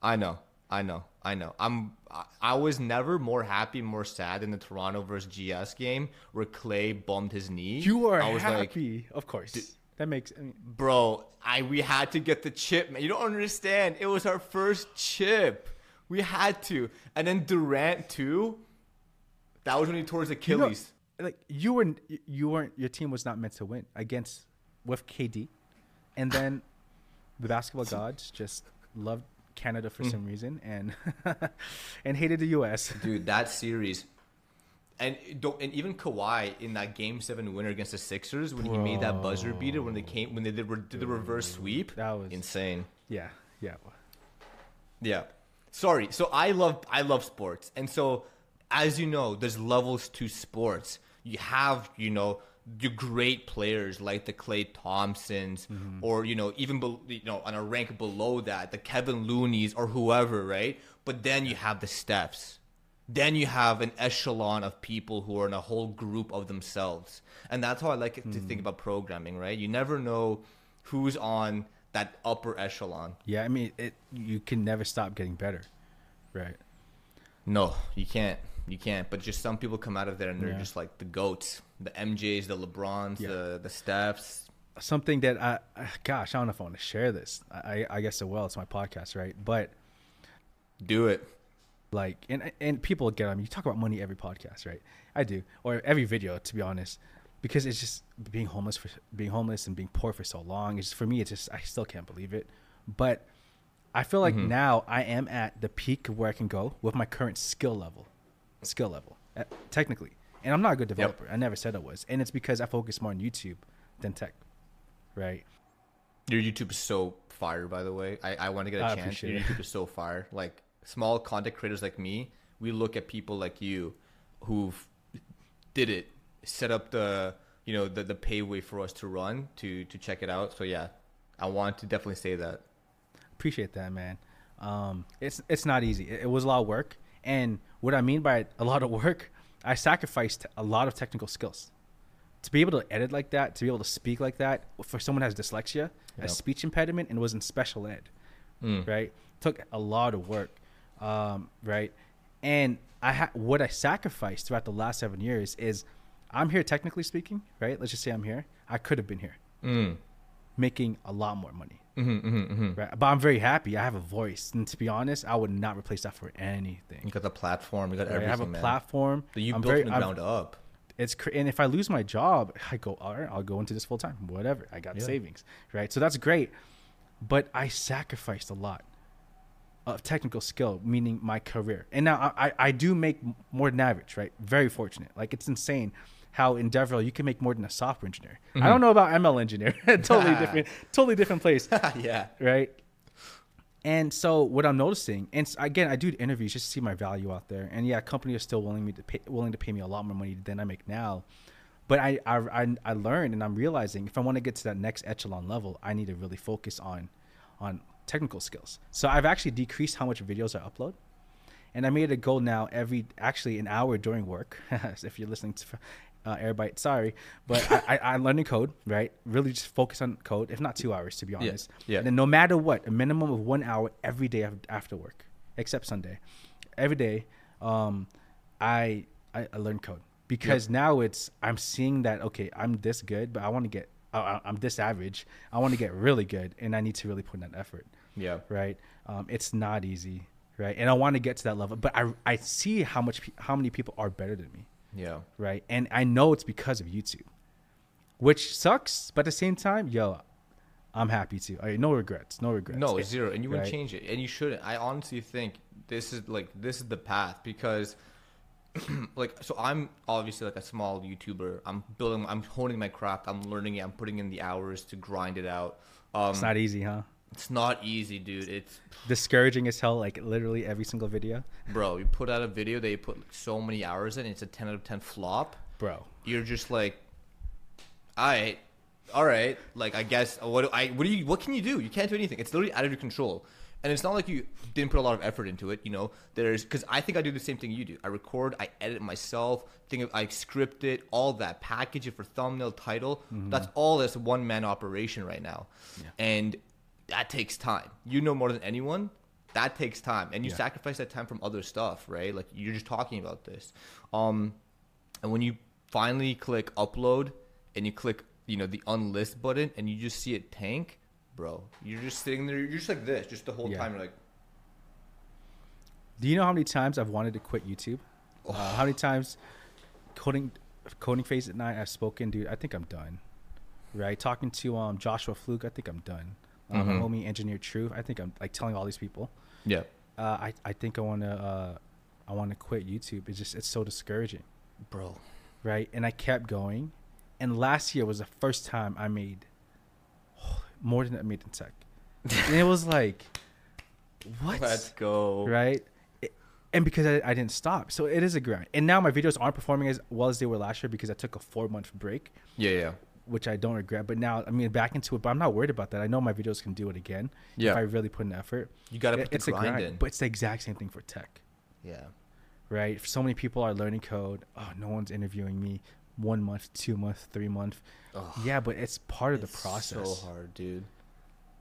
I know. I know. I know. I'm. I, was never more happy, more sad in the Toronto versus GS game where Klay bumped his knee. You are I was like, happy, of course. that makes. I mean, bro, I we had to get the chip, man. You don't understand. It was our first chip. We had to, and then Durant too. That was when he tore his you know, Achilles. like you were, you weren't. Your team was not meant to win against with KD, and then the basketball gods just loved Canada for mm. some reason and and hated the U.S. dude. That series, and don't, and even Kawhi in that Game Seven winner against the Sixers when he made that buzzer beater when they came when they did, did the reverse sweep. That was- insane. Yeah, yeah. Yeah. Sorry. So I love I love sports, and so as you know, there's levels to sports. You have you know your great players like the Klay Thompsons, mm-hmm. or you know even be, you know on a rank below that, the Kevin Looney's or whoever, right? But then you have the Stephs. Then you have an echelon of people who are in a whole group of themselves, and that's how I like it to think hmm. about programming, right? You never know who's on that upper echelon. Yeah, I mean, it. You can never stop getting better, right? No, you can't. You can't. But just some people come out of there and they're Yeah. just like the goats, the MJs, the LeBrons, Yeah. the the Stephs. Something that I, I- gosh, I don't know if I want to share this. I, I I guess it will. It's my podcast, right? But Do it. like, and and people get on me. You talk about money every podcast, right? I do, or every video, to be honest, because it's just being homeless for being homeless and being poor for so long. It's for me. It's just I still can't believe it, but I feel like Mm-hmm. now I am at the peak of where I can go with my current skill level, skill level, uh, technically. And I'm not a good developer. I never said I was, and it's because I focus more on YouTube than tech, right? Your YouTube is so fire, by the way. I, I want to get a I chance. Your. YouTube is so fire. Like small content creators like me, we look at people like you who've did it, set up the you know the the payway for us to run to to check it out. So yeah, I want to definitely say that. Appreciate that, man. Um, it's it's not easy. It, it was a lot of work, and what I mean by a lot of work, I sacrificed a lot of technical skills to be able to edit like that, to be able to speak like that. For someone who has dyslexia, a speech impediment, and was in special ed, right? Took a lot of work, um, right? And I ha- what I sacrificed throughout the last seven years is, I'm here technically speaking, right? Let's just say I'm here. I could have been here, making a lot more money. Mm-hmm, mm-hmm, mm-hmm. Right. But I'm very happy. I have a voice, and to be honest, I would not replace that for anything. You got the platform, you got Right? everything. I have a man. platform. that you I'm built very- from the I'm- ground up. It's cr- and if I lose my job, I go all right. I'll go into this full time. Whatever. I got Yeah. savings, right? So that's great. But I sacrificed a lot of technical skill, meaning my career. And now I, I, I do make more than average, right? Very fortunate. Like it's insane how in Devrel you can make more than a software engineer. Mm-hmm. I don't know about ML engineer. totally different. Totally different place yeah. right? And so what I'm noticing, and again, I do interviews just to see my value out there. And yeah, companies are still willing me to pay, willing to pay me a lot more money than I make now. But I I, I, I learned and I'm realizing if I want to get to that next echelon level, I need to really focus on on technical skills. So I've actually decreased how much videos I upload. And I made it a goal now every actually an hour during work. if you're listening to uh, Airbyte, sorry, but I, I, I'm learning code, right? Really just focus on code, if not two hours, to be honest. yeah. yeah. And then no matter what, a minimum of one hour every day after work, except Sunday. Every day, um, I, I I learn code because now it's I'm seeing that okay, I'm this good, but I want to get I- I, I'm this average. I want to get really good, and I need to really put in that effort Yeah. right? Um, it's not easy, right? And I want to get to that level, but I I see how much how many people are better than me, Yeah. right? And I know it's because of YouTube, which sucks, but at the same time, yo, I'm happy too. All right, no regrets, no regrets. No, zero, and you wouldn't Right. change it, and you shouldn't. I honestly think this is like this is the path because, like, so I'm obviously like a small YouTuber. I'm building, I'm honing my craft. I'm learning it. I'm putting in the hours to grind it out. Um, It's not easy, huh? It's not easy, dude. It's Discouraging as hell, like literally every single video, bro. You put out a video that you put so many hours in, it's a ten out of ten flop. bro. You're just like, all right, all right. Like, I guess uh, what do I what do you what can you do? You can't do anything. It's literally out of your control. And it's not like you didn't put a lot of effort into it, you know. There's because I think I do the same thing you do. I record, I edit myself, think of, I script it, all that, package it for thumbnail, title. Mm-hmm. That's all this one man operation right now, and that takes time. You know more than anyone. That takes time, and you Yeah. sacrifice that time from other stuff, right? Like you're just talking about this. Um, and when you finally click upload and you click, you know, the unlist button and you just see it tank, bro, you're just sitting there, you're just like this, just the whole Yeah. time. You're like, Do you know how many times I've wanted to quit YouTube? Uh, how many times coding coding phase at night I've spoken, dude? I think I'm done. Right? Talking to um Joshua Fluke, I think I'm done. Um, my homie Engineer Truth, I think I'm like telling all these people. yeah, Uh, I I think I want to uh I want to quit YouTube. It's just it's so discouraging, bro. right? And I kept going, and last year was the first time I made more than I made in tech, and it was like, what? Let's go. right? It- and because I, I didn't stop, so it is a grind. And now my videos aren't performing as well as they were last year because I took a four month break, Yeah, yeah. Which I don't regret. But now I mean back into it, but I'm not worried about that. I know my videos can do it again Yeah. if I really put in effort. You gotta It- put the it's a grind grind, in. but it's the exact same thing for tech, Yeah. right? So many people are learning code. Oh, no one's interviewing me. One month, two month, three month. Yeah, but it's part of the process. So hard, dude.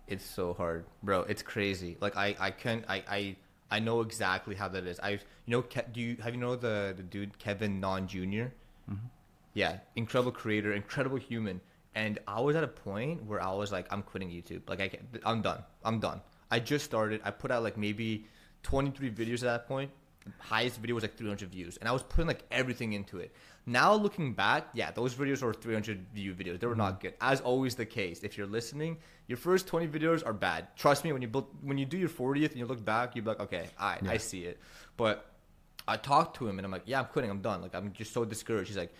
It's so hard, bro. It's crazy. Like I, I can't. I, I, I know exactly how that is. I, you know, Ke- do you have you know the the dude Kevin Naughton junior mm-hmm. Yeah, incredible creator, incredible human. And I was at a point where I was like, I'm quitting YouTube. Like I, can't, I'm done. I'm done. I just started. I put out like maybe 23 videos at that point. Highest video was like 300 views, and I was putting like everything into it. Now looking back, yeah, those videos were 300 view videos. They were not mm-hmm. good, as always the case. If you're listening, your first 20 videos are bad. Trust me, when you build, when you do your 40th and you look back, you're like, okay, I, I see it. But I talked to him and I'm like, yeah, I'm quitting. I'm done. Like I'm just so discouraged. He's like,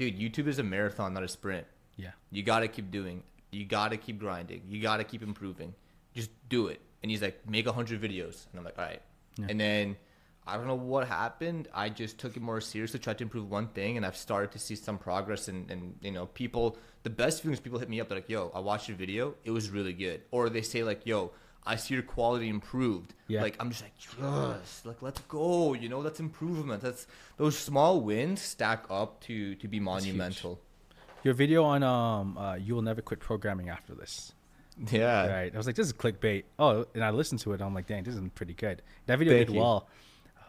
dude, YouTube is a marathon, not a sprint. Yeah. You gotta keep doing. You gotta keep grinding. You gotta keep improving. Just do it. And he's like, make a hundred videos. And I'm like, all right. And then I don't know what happened. I just took it more seriously, tried to improve one thing, and I've started to see some progress. And, and you know, people, the best feeling is people hit me up. They're like, "Yo, I watched your video. It was really good." Or they say like, "Yo, I see your quality improved." Yeah. Like I'm just like, yes, like let's go. You know, that's improvement. That's those small wins stack up to to be monumental. Your video on um, uh, you will never quit programming after this. Yeah. Right. I was like, this is clickbait. Oh, and I listened to it. I'm like, dang, this is pretty good. That video Thank did you. well.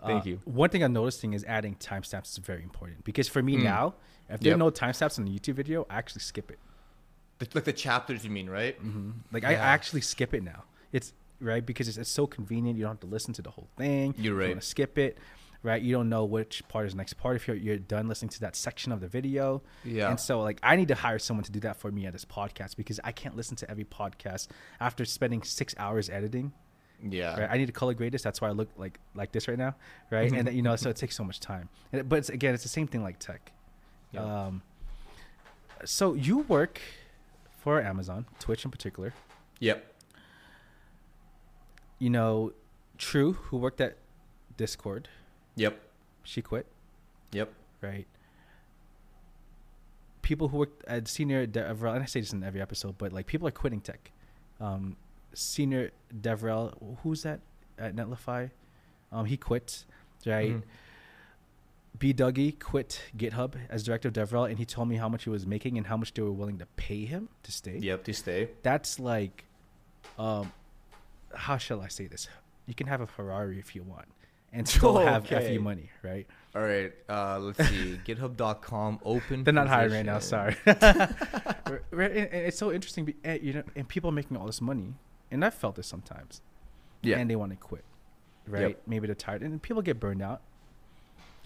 Thank Uh, you. One thing I'm noticing is adding timestamps is very important because for me now, if there are no timestamps in the YouTube video, I actually skip it. The, like the chapters, you mean, right? Like I, I actually skip it now. It's right because it's, it's so convenient. You don't have to listen to the whole thing. You're You right. want to skip it, right? You don't know which part is the next part if you're you're done listening to that section of the video. Yeah. And so like I need to hire someone to do that for me at this podcast because I can't listen to every podcast after spending six hours editing. Yeah. Right? I need to color grade this. That's why I look like like this right now, right? and you know, so it takes so much time. And, but it's, again, it's the same thing like tech. Yeah. Um, so you work for Amazon, Twitch in particular. Yep. You know, Tru, who worked at Discord, Yep. she quit, Yep. right? People who worked at Senior Devrel, and I say this in every episode, but like people are quitting tech. Um, Senior Devrel, who's that at Netlify? Um, he quit, right? Mhm. bdougie quit GitHub as director of DevRel, and he told me how much he was making and how much they were willing to pay him to stay. Yep. To stay. That's like, um, how shall I say this? You can have a Ferrari if you want, and still have Okay. FE money, right? All right. Uh, let's see. GitHub.com open. They're not hiring right now. Sorry. and, and it's so interesting, be- eh, you know, and people are making all this money, and I've felt this sometimes. Yeah. And they want to quit, right? Maybe they're tired, and people get burned out.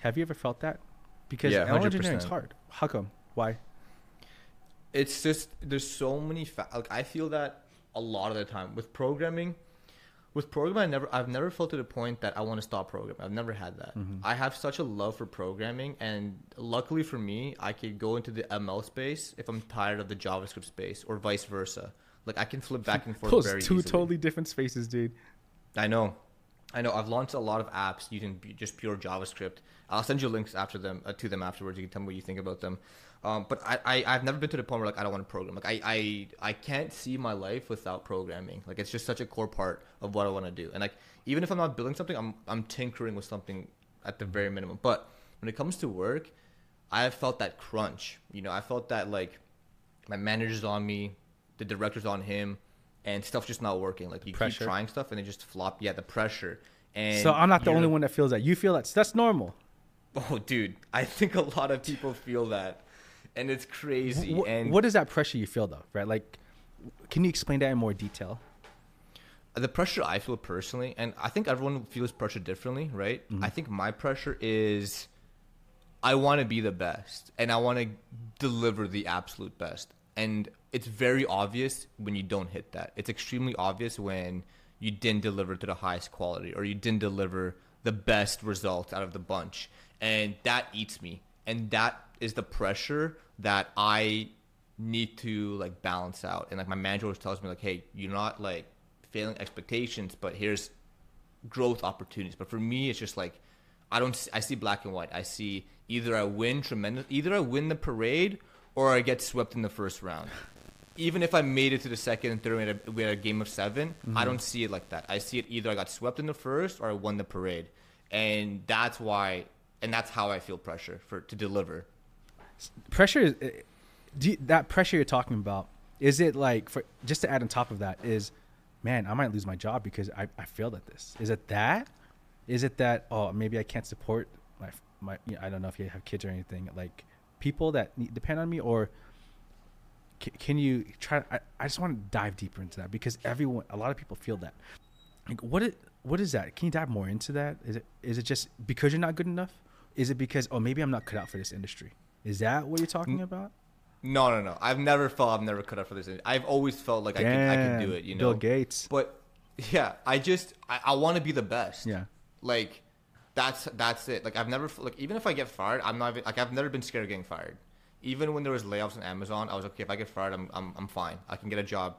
Have you ever felt that? Because Yeah, engineering is 100%. hard. How come? Why? it's just there's so many fa- like I feel that a lot of the time with programming with programming I never I've never felt to the point that I want to stop programming. I've never had that. I have such a love for programming and luckily for me I could go into the ML space if I'm tired of the JavaScript space or vice versa. Like I can flip back and forth Those very two easily. totally different spaces, dude. I know. I know. I've launched a lot of apps using just pure JavaScript. I'll send you links after them uh, to them afterwards. You can tell me what you think about them. Um, but I, I I've never been to the point where like I don't want to program. Like I, I I can't see my life without programming. Like it's just such a core part of what I want to do. And like even if I'm not building something, I'm I'm tinkering with something at the very minimum. But when it comes to work, I have felt that crunch. You know, I felt that like my manager's on me, the director's on him, and stuff's just not working. Like you Pressure. keep trying stuff and it just flop. Yeah, the pressure. And so I'm not the only one that feels that. You feel that. That's normal. Oh, dude, I think a lot of people feel that, and it's crazy. And what is that pressure you feel though? Right? Like, can you explain that in more detail? the pressure I feel personally, and I think everyone feels pressure differently, right? Mm-hmm. I think my pressure is I want to be the best and I want to deliver the absolute best. And it's very obvious when you don't hit that. It's extremely obvious when you didn't deliver to the highest quality or you didn't deliver the best results out of the bunch. And that eats me. And that is the pressure that I need to like balance out. And like my manager always tells me like, hey, you're not like failing expectations, but here's growth opportunities. But for me, it's just like I don't. See, I see black and white. I see either I win tremendous, either I win the parade or I get swept in the first round. Even if I made it to the second and third, we had a, we had a game of 7 I mm-hmm. don't see it like that. I see it either I got swept in the first or I won the parade, and that's why, and that's how I feel pressure for to deliver. Pressure is eh, you, that pressure you're talking about. Is it like for just to add on top of that is, man, I might lose my job because I, I failed at this. Is it that? Is it that? Oh, maybe I can't support my my. You know, I don't know if you have kids or anything. Like people that need, depend on me, or can, can you try? I, I just want to dive deeper into that because everyone, a lot of people feel that. Like what it, what is that? Can you dive more into that? Is it is it just because you're not good enough? Is it because oh maybe I'm not cut out for this industry? Is that what you're talking about? No, no, no. I've never felt I've never cut out for this. I've always felt like I can, I can do it. You know, Bill Gates. But yeah, I just I, I want to be the best. Yeah. Like that's that's it. Like I've never like even if I get fired, I'm not even, like I've never been scared of getting fired. Even when there was layoffs on Amazon, I was like, okay. If I get fired, I'm I'm, I'm fine. I can get a job.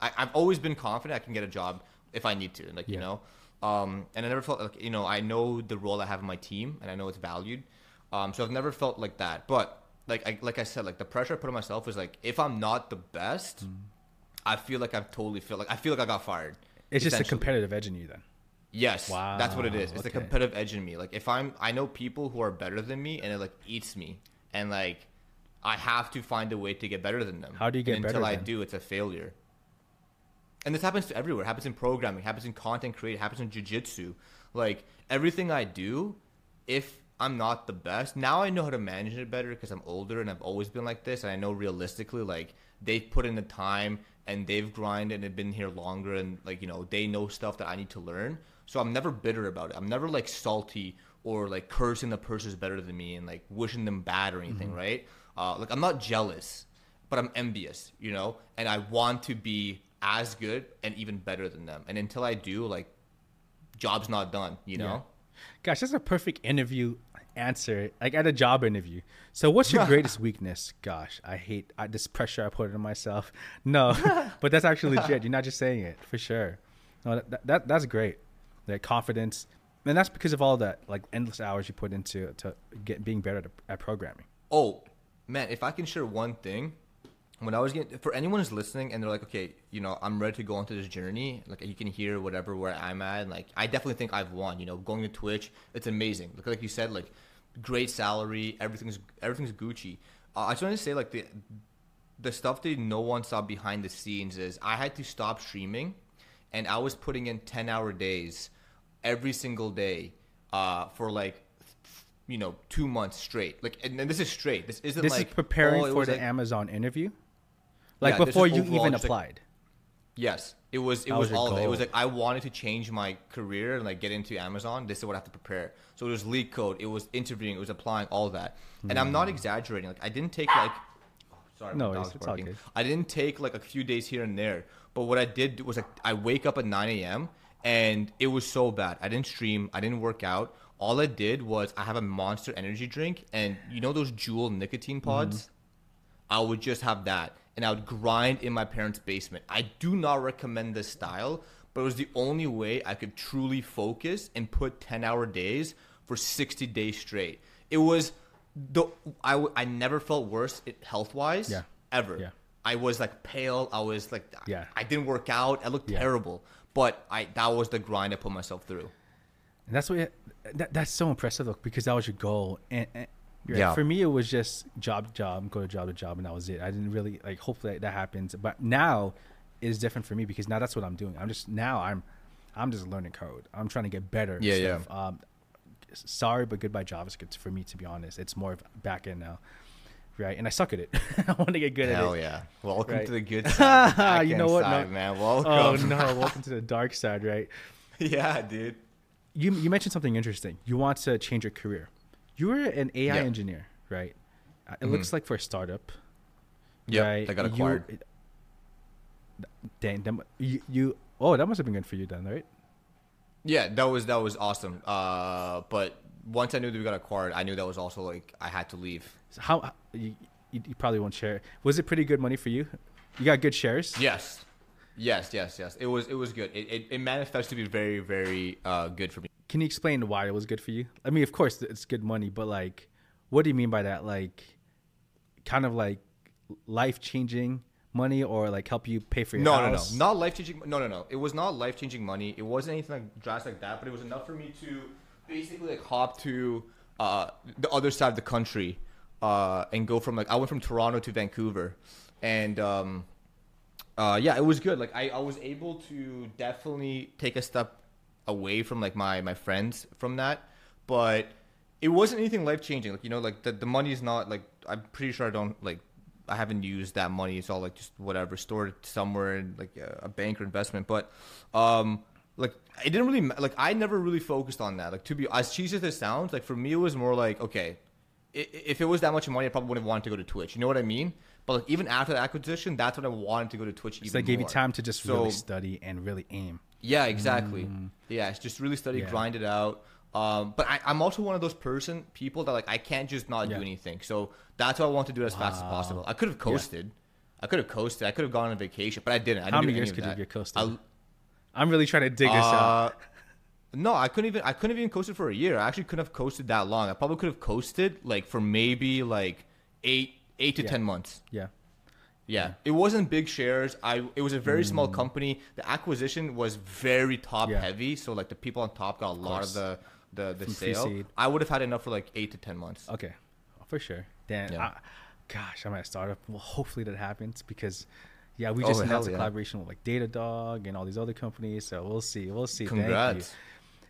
I, I've always been confident I can get a job if I need to. Like you know, Um, and I never felt like you know I know the role I have in my team, and I know it's valued. Um, so I've never felt like that. But like I like I said, like the pressure I put on myself is like if I'm not the best, I feel like I've totally feel like I feel like I got fired. It's just a competitive edge in you then. Yes, wow. that's what it is. It's the competitive edge in me. Like if I'm, I know people who are better than me, and it like eats me, and like I have to find a way to get better than them. How do you get and better Until I then? do, it's a failure. And this happens to everywhere. It happens in programming. it Happens in content creation. it Happens in jujitsu. Like everything I do, if I'm not the best, now I know how to manage it better because I'm older and I've always been like this. And I know realistically, like they've put in the time and they've grinded and have been here longer, and like you know they know stuff that I need to learn. So I'm never bitter about it. I'm never like salty or like cursing the person's better than me and like wishing them bad or anything, right? Uh, like I'm not jealous but I'm envious, you know, and I want to be as good and even better than them. And until I do, like, job's not done, you know. Gosh, that's a perfect interview answer, like at a job interview. So, what's your greatest weakness? Gosh, I hate I, this pressure I put on myself. No, but that's actually legit. You're not just saying it for sure. No, that, that that's great. That confidence, and that's because of all that like endless hours you put into to get being better at, at programming. Oh, man, if I can share one thing, when I was getting for anyone who's listening and they're like, okay, you know, I'm ready to go into this journey. Like you can hear whatever where I'm at. And, like I definitely think I've won. You know, going to Twitch, it's amazing. Like like you said, like great salary, everything's everything's Gucci. Uh, I just want to say like the the stuff that no one saw behind the scenes is I had to stop streaming, and I was putting in ten hour days every single day uh, for like you know two months straight. Like and, and this is straight. This isn't This like is preparing oh, for the like- Amazon interview, like Yeah, before you even just, like, applied. Yes, it was. It That was was all of it. It was like I wanted to change my career and like get into Amazon. This is what I have to prepare. So it was LeetCode. It was interviewing. It was applying all that. And I'm not hmm. exaggerating. Like I didn't take like. Oh, sorry, No it's good. I didn't take like a few days here and there. But what I did was like I wake up at 9 a.m. and it was so bad. I didn't stream. I didn't work out. All I did was I have a Monster Energy drink, and you know those Juul nicotine pods. Mm-hmm. I would just have that and I would grind in my parents' basement. I do not recommend this style, but it was the only way I could truly focus and put 10 hour days for 60 days straight. It was the I, w- I never felt worse health wise Yeah. ever. Yeah. I was like pale. I was like Yeah. I didn't work out. I looked Yeah. terrible. But I that was the grind I put myself through. And that's what that, that's so impressive though because that was your goal. And, and right. Yeah. for me, it was just job to job, go to job to job, and that was it. I didn't really like. Hopefully that happens, but now is different for me because now that's what I'm doing. I'm just now I'm I'm just learning code. I'm trying to get better. Yeah, yeah. Um, sorry, but goodbye JavaScript for me to be honest. It's more of back end now, right? And I suck at it. I want to get good Hell at it. Hell yeah! Welcome Right. to the good side. the You know what? side, No. man? Welcome. Oh no! Welcome to the dark side, right? yeah, dude. you you mentioned something interesting. You want to change your career. You were an AI Yeah. engineer, right? Uh, It looks like for a startup. Yeah, right? they got You- acquired. Dang, that, you, you oh that must have been good for you then, right? Yeah, that was that was awesome. Uh, but once I knew that we got acquired, I knew that was also like I had to leave. So how you, you probably won't share. Was it pretty good money for you? You got good shares. Yes, yes, yes, yes. It was it was good. It it, it manifested to be very very uh, good for me. Can you explain why it was good for you? I mean, of course it's good money, but like, what do you mean by that? Like, kind of like life changing money, or like help you pay for your house? No, no, no, not life changing. No, no, no. It was not life changing money. It wasn't anything like drastic like that. But it was enough for me to basically like hop to uh, the other side of the country uh, and go from like I went from Toronto to Vancouver, and um, uh, yeah, it was good. Like I, I was able to definitely take a step away from like my my friends from that, but it wasn't anything life changing. Like you know, like the the money is not like I'm pretty sure I don't like I haven't used that money. It's all like just whatever stored somewhere in like a, a bank or investment. But um, like it didn't really like I never really focused on that. Like to be as cheesy as it sounds, like for me it was more like okay, if it was that much money, I probably wouldn't want to go to Twitch. You know what I mean? But like even after the acquisition, that's when I wanted to go to Twitch. So even they gave you time to just So- really study and really aim. Yeah, exactly. Yeah, it's just really study, Mm. Yeah. grind it out. Um, but I, I'm also one of those person people that like I can't just not Yeah. do anything. So that's why I want to do it as fast as possible. I could have coasted. I could have coasted. I could have gone on vacation, but I didn't. I didn't How many any years could you get coasted? I- I'm really trying to dig this out. uh, No, I couldn't even. I couldn't even coast it for a year. I actually couldn't have coasted that long. I probably could have coasted like for maybe like eight, eight to Yeah. ten months. Yeah. Yeah, it wasn't big shares. I it was a very small company. The acquisition was very top Mm. Yeah. heavy, so like the people on top got a lot course. of the the the From sale. pre-seed. I would have had enough for like eight to ten months. Okay, for sure. Then, Yeah. I, gosh, I'm at a startup. Well, hopefully that happens because, yeah, we Oh, just hell announced a yeah. collaboration with like Datadog and all these other companies. So we'll see. We'll see. Congrats.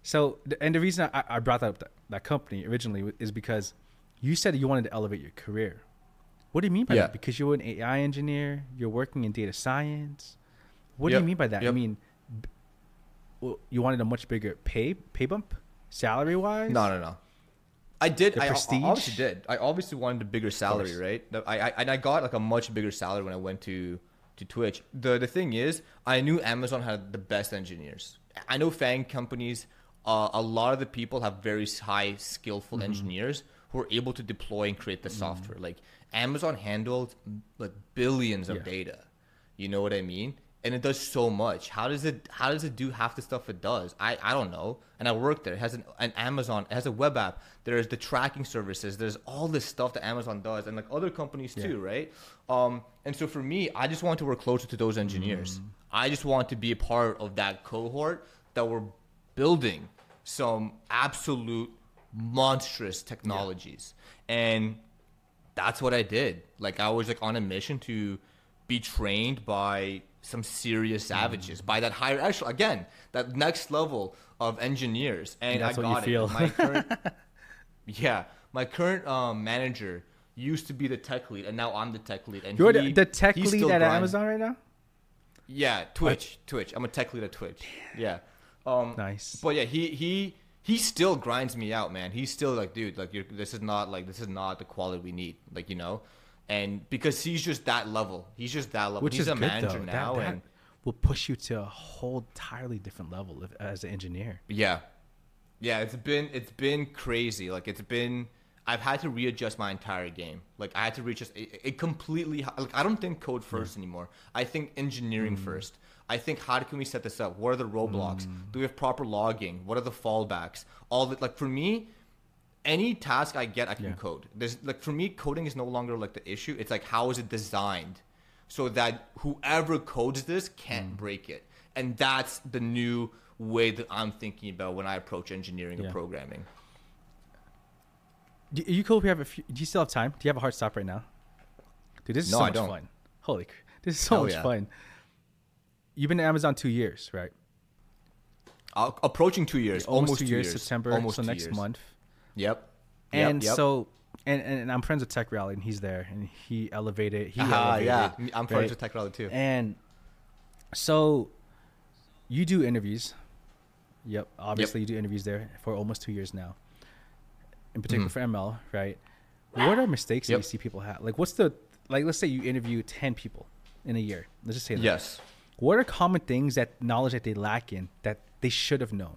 So, and the reason I, I brought that up, that, that company originally is because you said you wanted to elevate your career. What do you mean by Yeah. that? Because you're an AI engineer, you're working in data science. What do you mean by that? I mean, well, you wanted a much bigger pay pay bump, salary wise. No, no, no. I did. I, I prestige? obviously did. I obviously wanted a bigger salary, right? I, I and I got like a much bigger salary when I went to to Twitch. The the thing is, I knew Amazon had the best engineers. I know FANG companies. Uh, a lot of the people have very high skillful Mm-hmm. engineers who are able to deploy and create the software. Like Amazon handled like billions of Yeah. data. You know what I mean? And it does so much. How does it how does it do half the stuff it does? I, I don't know. And I work there. It has an, an Amazon, it has a web app. There's the tracking services. There's all this stuff that Amazon does and like other companies too, right? Um and so for me, I just want to work closer to those engineers. I just want to be a part of that cohort that we're building some absolute monstrous technologies. And that's what I did. Like I was like on a mission to be trained by some serious savages, by that higher actually again, that next level of engineers. And That's I what you got feel. it. My current Yeah. My current um, manager used to be the tech lead and now I'm the tech lead. And You're he- the, tech lead at grinds- Amazon right now. yeah, Twitch, Twitch. I'm a tech lead at Twitch. Yeah. Um, Nice. But yeah, he he he still grinds me out, man. He's still like, dude, like you're, this is not like this is not the quality we need, like you know, and because he's just that level, he's just that level. Which he's is a good manager though. now, that, that and will push you to a whole entirely different level if, as an engineer. yeah, yeah, it's been it's been crazy. Like it's been. I've had to readjust my entire game. Like I had to readjust it, it completely. Like I don't think code first anymore. I think engineering mm. first. I think how can we set this up? What are the roadblocks? Mm. Do we have proper logging? What are the fallbacks? All that like for me, any task I get, I can Yeah. code. There's like for me, coding is no longer like the issue. It's like how is it designed so that whoever codes this can't mm. break it. And that's the new way that I'm thinking about when I approach engineering Yeah. and programming. Do, you cool if you have a few, do you still have time? Do you have a hard stop right now? Dude, this is No, so I much don't. fun. Holy, this is so Hell much yeah. fun. You've been at Amazon two years, right? Uh, approaching two years, almost, two, years, September. almost so next years. month. Yep. Yep, And yep. so, and, and I'm friends with Tech Rally, and he's there, and he elevated. He Ah, elevated, yeah, I'm friends right? with Tech Rally too. And so, you do interviews. Yep, obviously you do interviews there for almost two years now. In particular for ML, right? What are mistakes that. You see people have? Like, what's the like? Let's say you interview ten people in a year. Let's just say that. Yes. What are common things that knowledge that they lack in that they should have known,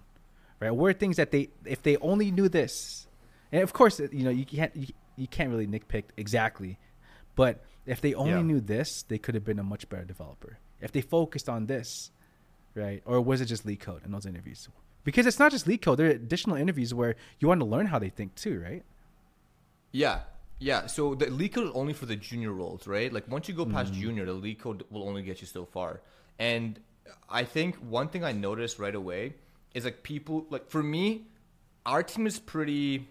right? What are things that they, if they only knew this, and of course, you know, you can't you, you can't really nitpick exactly, but if they only Yeah. knew this, they could have been a much better developer. If they focused on this, right? Or was it just LeetCode in those interviews? Because it's not just LeetCode. There are additional interviews where you want to learn how they think too, right? Yeah. Yeah. So the LeetCode is only for the junior roles, right? Like once you go past Mm. junior, the LeetCode will only get you so far. And I think one thing I noticed right away is like people like for me, our team is pretty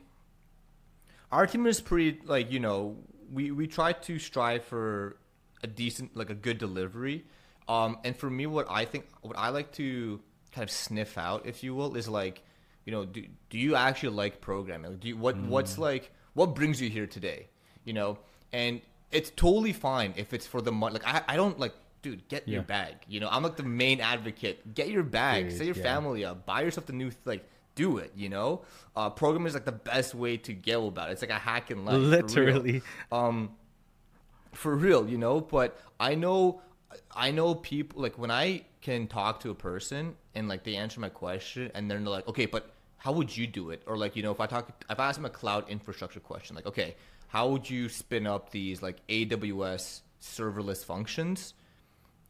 our team is pretty like, you know, we we try to strive for a decent like a good delivery. Um and for me what I think what I like to kind of sniff out, if you will, is like, you know, do do you actually like programming? Do you, what what's like what brings you here today? You know, and it's totally fine if it's for the money. Like I, I don't like, dude, get your bag. You know, I'm like the main advocate. Get your bag. Dude, Set your yeah. family up. Buy yourself the new like. Do it. You know, uh, programming is like the best way to go about it. It's like a hack in life. for Literally. um for real you know but i know i know people like when i can talk to a person and like they answer my question and then they're like okay but how would you do it or like you know if i talk if i ask them a cloud infrastructure question like okay how would you spin up these like aws serverless functions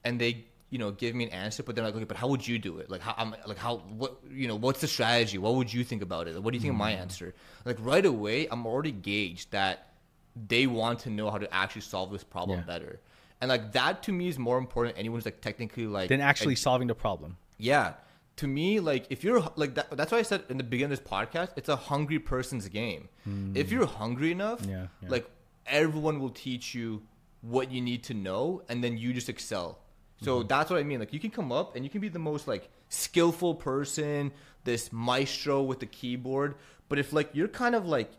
and they you know, give me an answer, but they're like, okay, but how would you do it? Like, how, I'm, like, how, what, you know, what's the strategy? What would you think about it? What do you think of my Mm. answer? Like, right away, I'm already gauged that they want to know how to actually solve this problem Yeah. better. And like that to me is more important. than Anyone's like technically like than actually solving the problem. yeah. To me, like if you're like that, that's why I said in the beginning of this podcast, it's a hungry person's game. If you're hungry enough. Yeah, yeah. like everyone will teach you what you need to know, and then you just excel. So Mm-hmm. that's what I mean. Like you can come up and you can be the most like skillful person, this maestro with the keyboard. But if like you're kind of like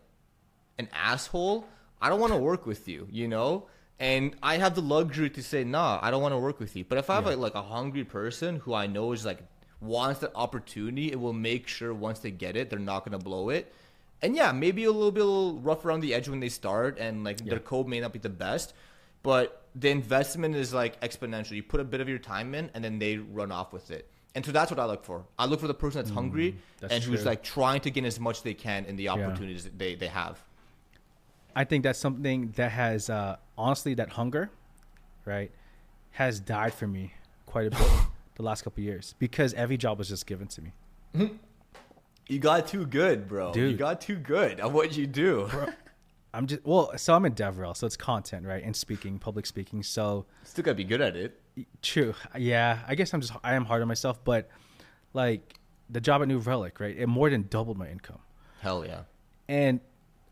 an asshole, I don't want to work with you, you know? And I have the luxury to say, nah, I don't want to work with you. But if I have like, like a hungry person who I know is like wants that opportunity, it will make sure once they get it, they're not gonna blow it. And yeah, maybe a little bit a little rough around the edge when they start and like their code may not be the best. But the investment is like exponential. You put a bit of your time in and then they run off with it. And so that's what I look for. I look for the person that's hungry that's and who's like trying to gain as much they can in the opportunities that they, they have. I think that's something that has uh, honestly that hunger, right, has died for me quite a bit the last couple of years because every job was just given to me. You got too good, bro. Dude. You got too good at what you do. I'm just well, so I'm in DevRel, so it's content, right, and speaking, public speaking. So Still gotta be good at it. true, yeah. I guess I'm just I am hard on myself, but like the job at New Relic, right, it more than doubled my income, Hell yeah. and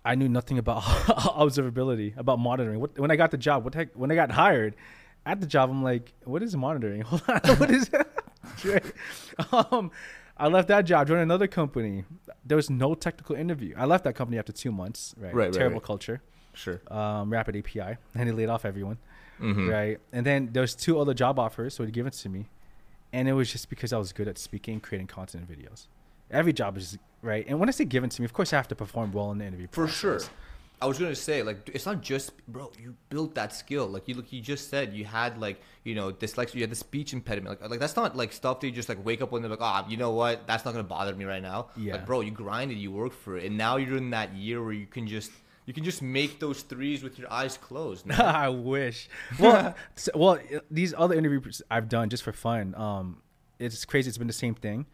I knew nothing about observability, about monitoring. What, when I got the job, what the heck, when I got hired at the job, I'm like, what is monitoring? Hold on, what is that? Um, I left that job, joined another company. There was no technical interview. I left that company after two months. Right. Right, right, Terrible right. culture. Sure. Um, Rapid API, and they laid off everyone. Mm-hmm. Right. And then there was two other job offers, so they given it to me, and it was just because I was good at speaking, creating content and videos. Every job is right. And when I say given to me, of course I have to perform well in the interview. For sure. I was gonna say, like, it's not just, bro. You built that skill. Like, you look, you just said you had like, you know, dyslexia. You had the speech impediment. Like, like that's not like stuff that you just like wake up one day like, ah, you know what? That's not gonna bother me right now. Yeah. Like, bro, you grinded, you worked for it, and now you're in that year where you can just, you can just make those threes with your eyes closed. I wish. Well, so- well, these other interviews I've done just for fun. Um, it's crazy. It's been the same thing,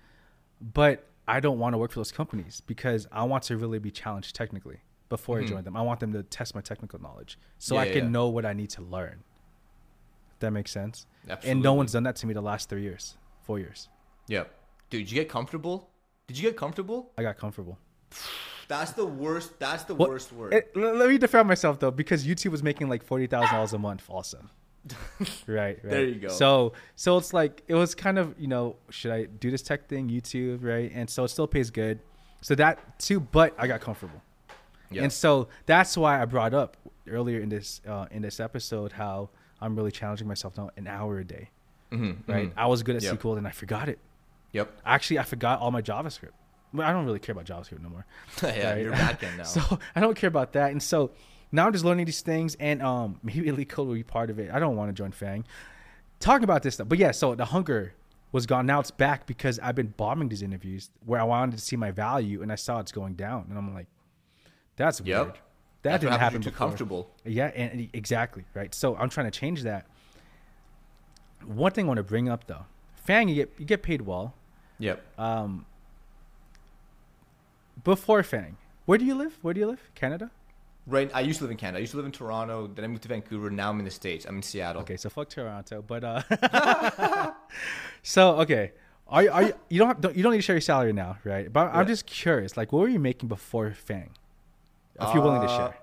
but I don't want to work for those companies because I want to really be challenged technically before I mm-hmm. join them. I want them to test my technical knowledge so Yeah, I can yeah. know what I need to learn. If that makes sense. And no one's done that to me the last three years, four years. Yep. Dude, did you get comfortable? Did you get comfortable? I got comfortable. That's the worst. That's the Well, worst word. it- let me defend myself though, because YouTube was making like forty thousand dollars a month. Also, right, right. There you go. So, so it's like it was kind of you know, should I do this tech thing, YouTube, right? And so it still pays good. So that too, but I got comfortable, Yeah. and so that's why I brought up earlier in this uh, in this episode how I'm really challenging myself now an hour a day. Right, I was good at Mm-hmm, Yep. SQL, and I forgot it. yep. Actually, I forgot all my JavaScript. I don't really care about JavaScript no more. yeah, Right. you're back in now. So I don't care about that. And so now I'm just learning these things, and um, maybe LeetCode will be part of it. I don't want to join FANG. Talking about this stuff, but yeah. So the hunger was gone. Now it's back because I've been bombing these interviews where I wanted to see my value, and I saw it's going down, and I'm like, that's Yep. weird. That That's didn't happen too before. comfortable. Yeah, and exactly right. So I'm trying to change that. One thing I want to bring up though, FANG, you get you get paid well. Yep. Before FANG, where do you live? Where do you live? Canada. Right. I used to live in Canada. I used to live in Toronto. Then I moved to Vancouver. Now I'm in the states. I'm in Seattle. Okay, so fuck Toronto, but uh, so okay, are you, are you, you don't, have, don't you don't need to share your salary now, right? But I'm Yeah. just curious, like, what were you making before FANG? If you're willing to Uh, share,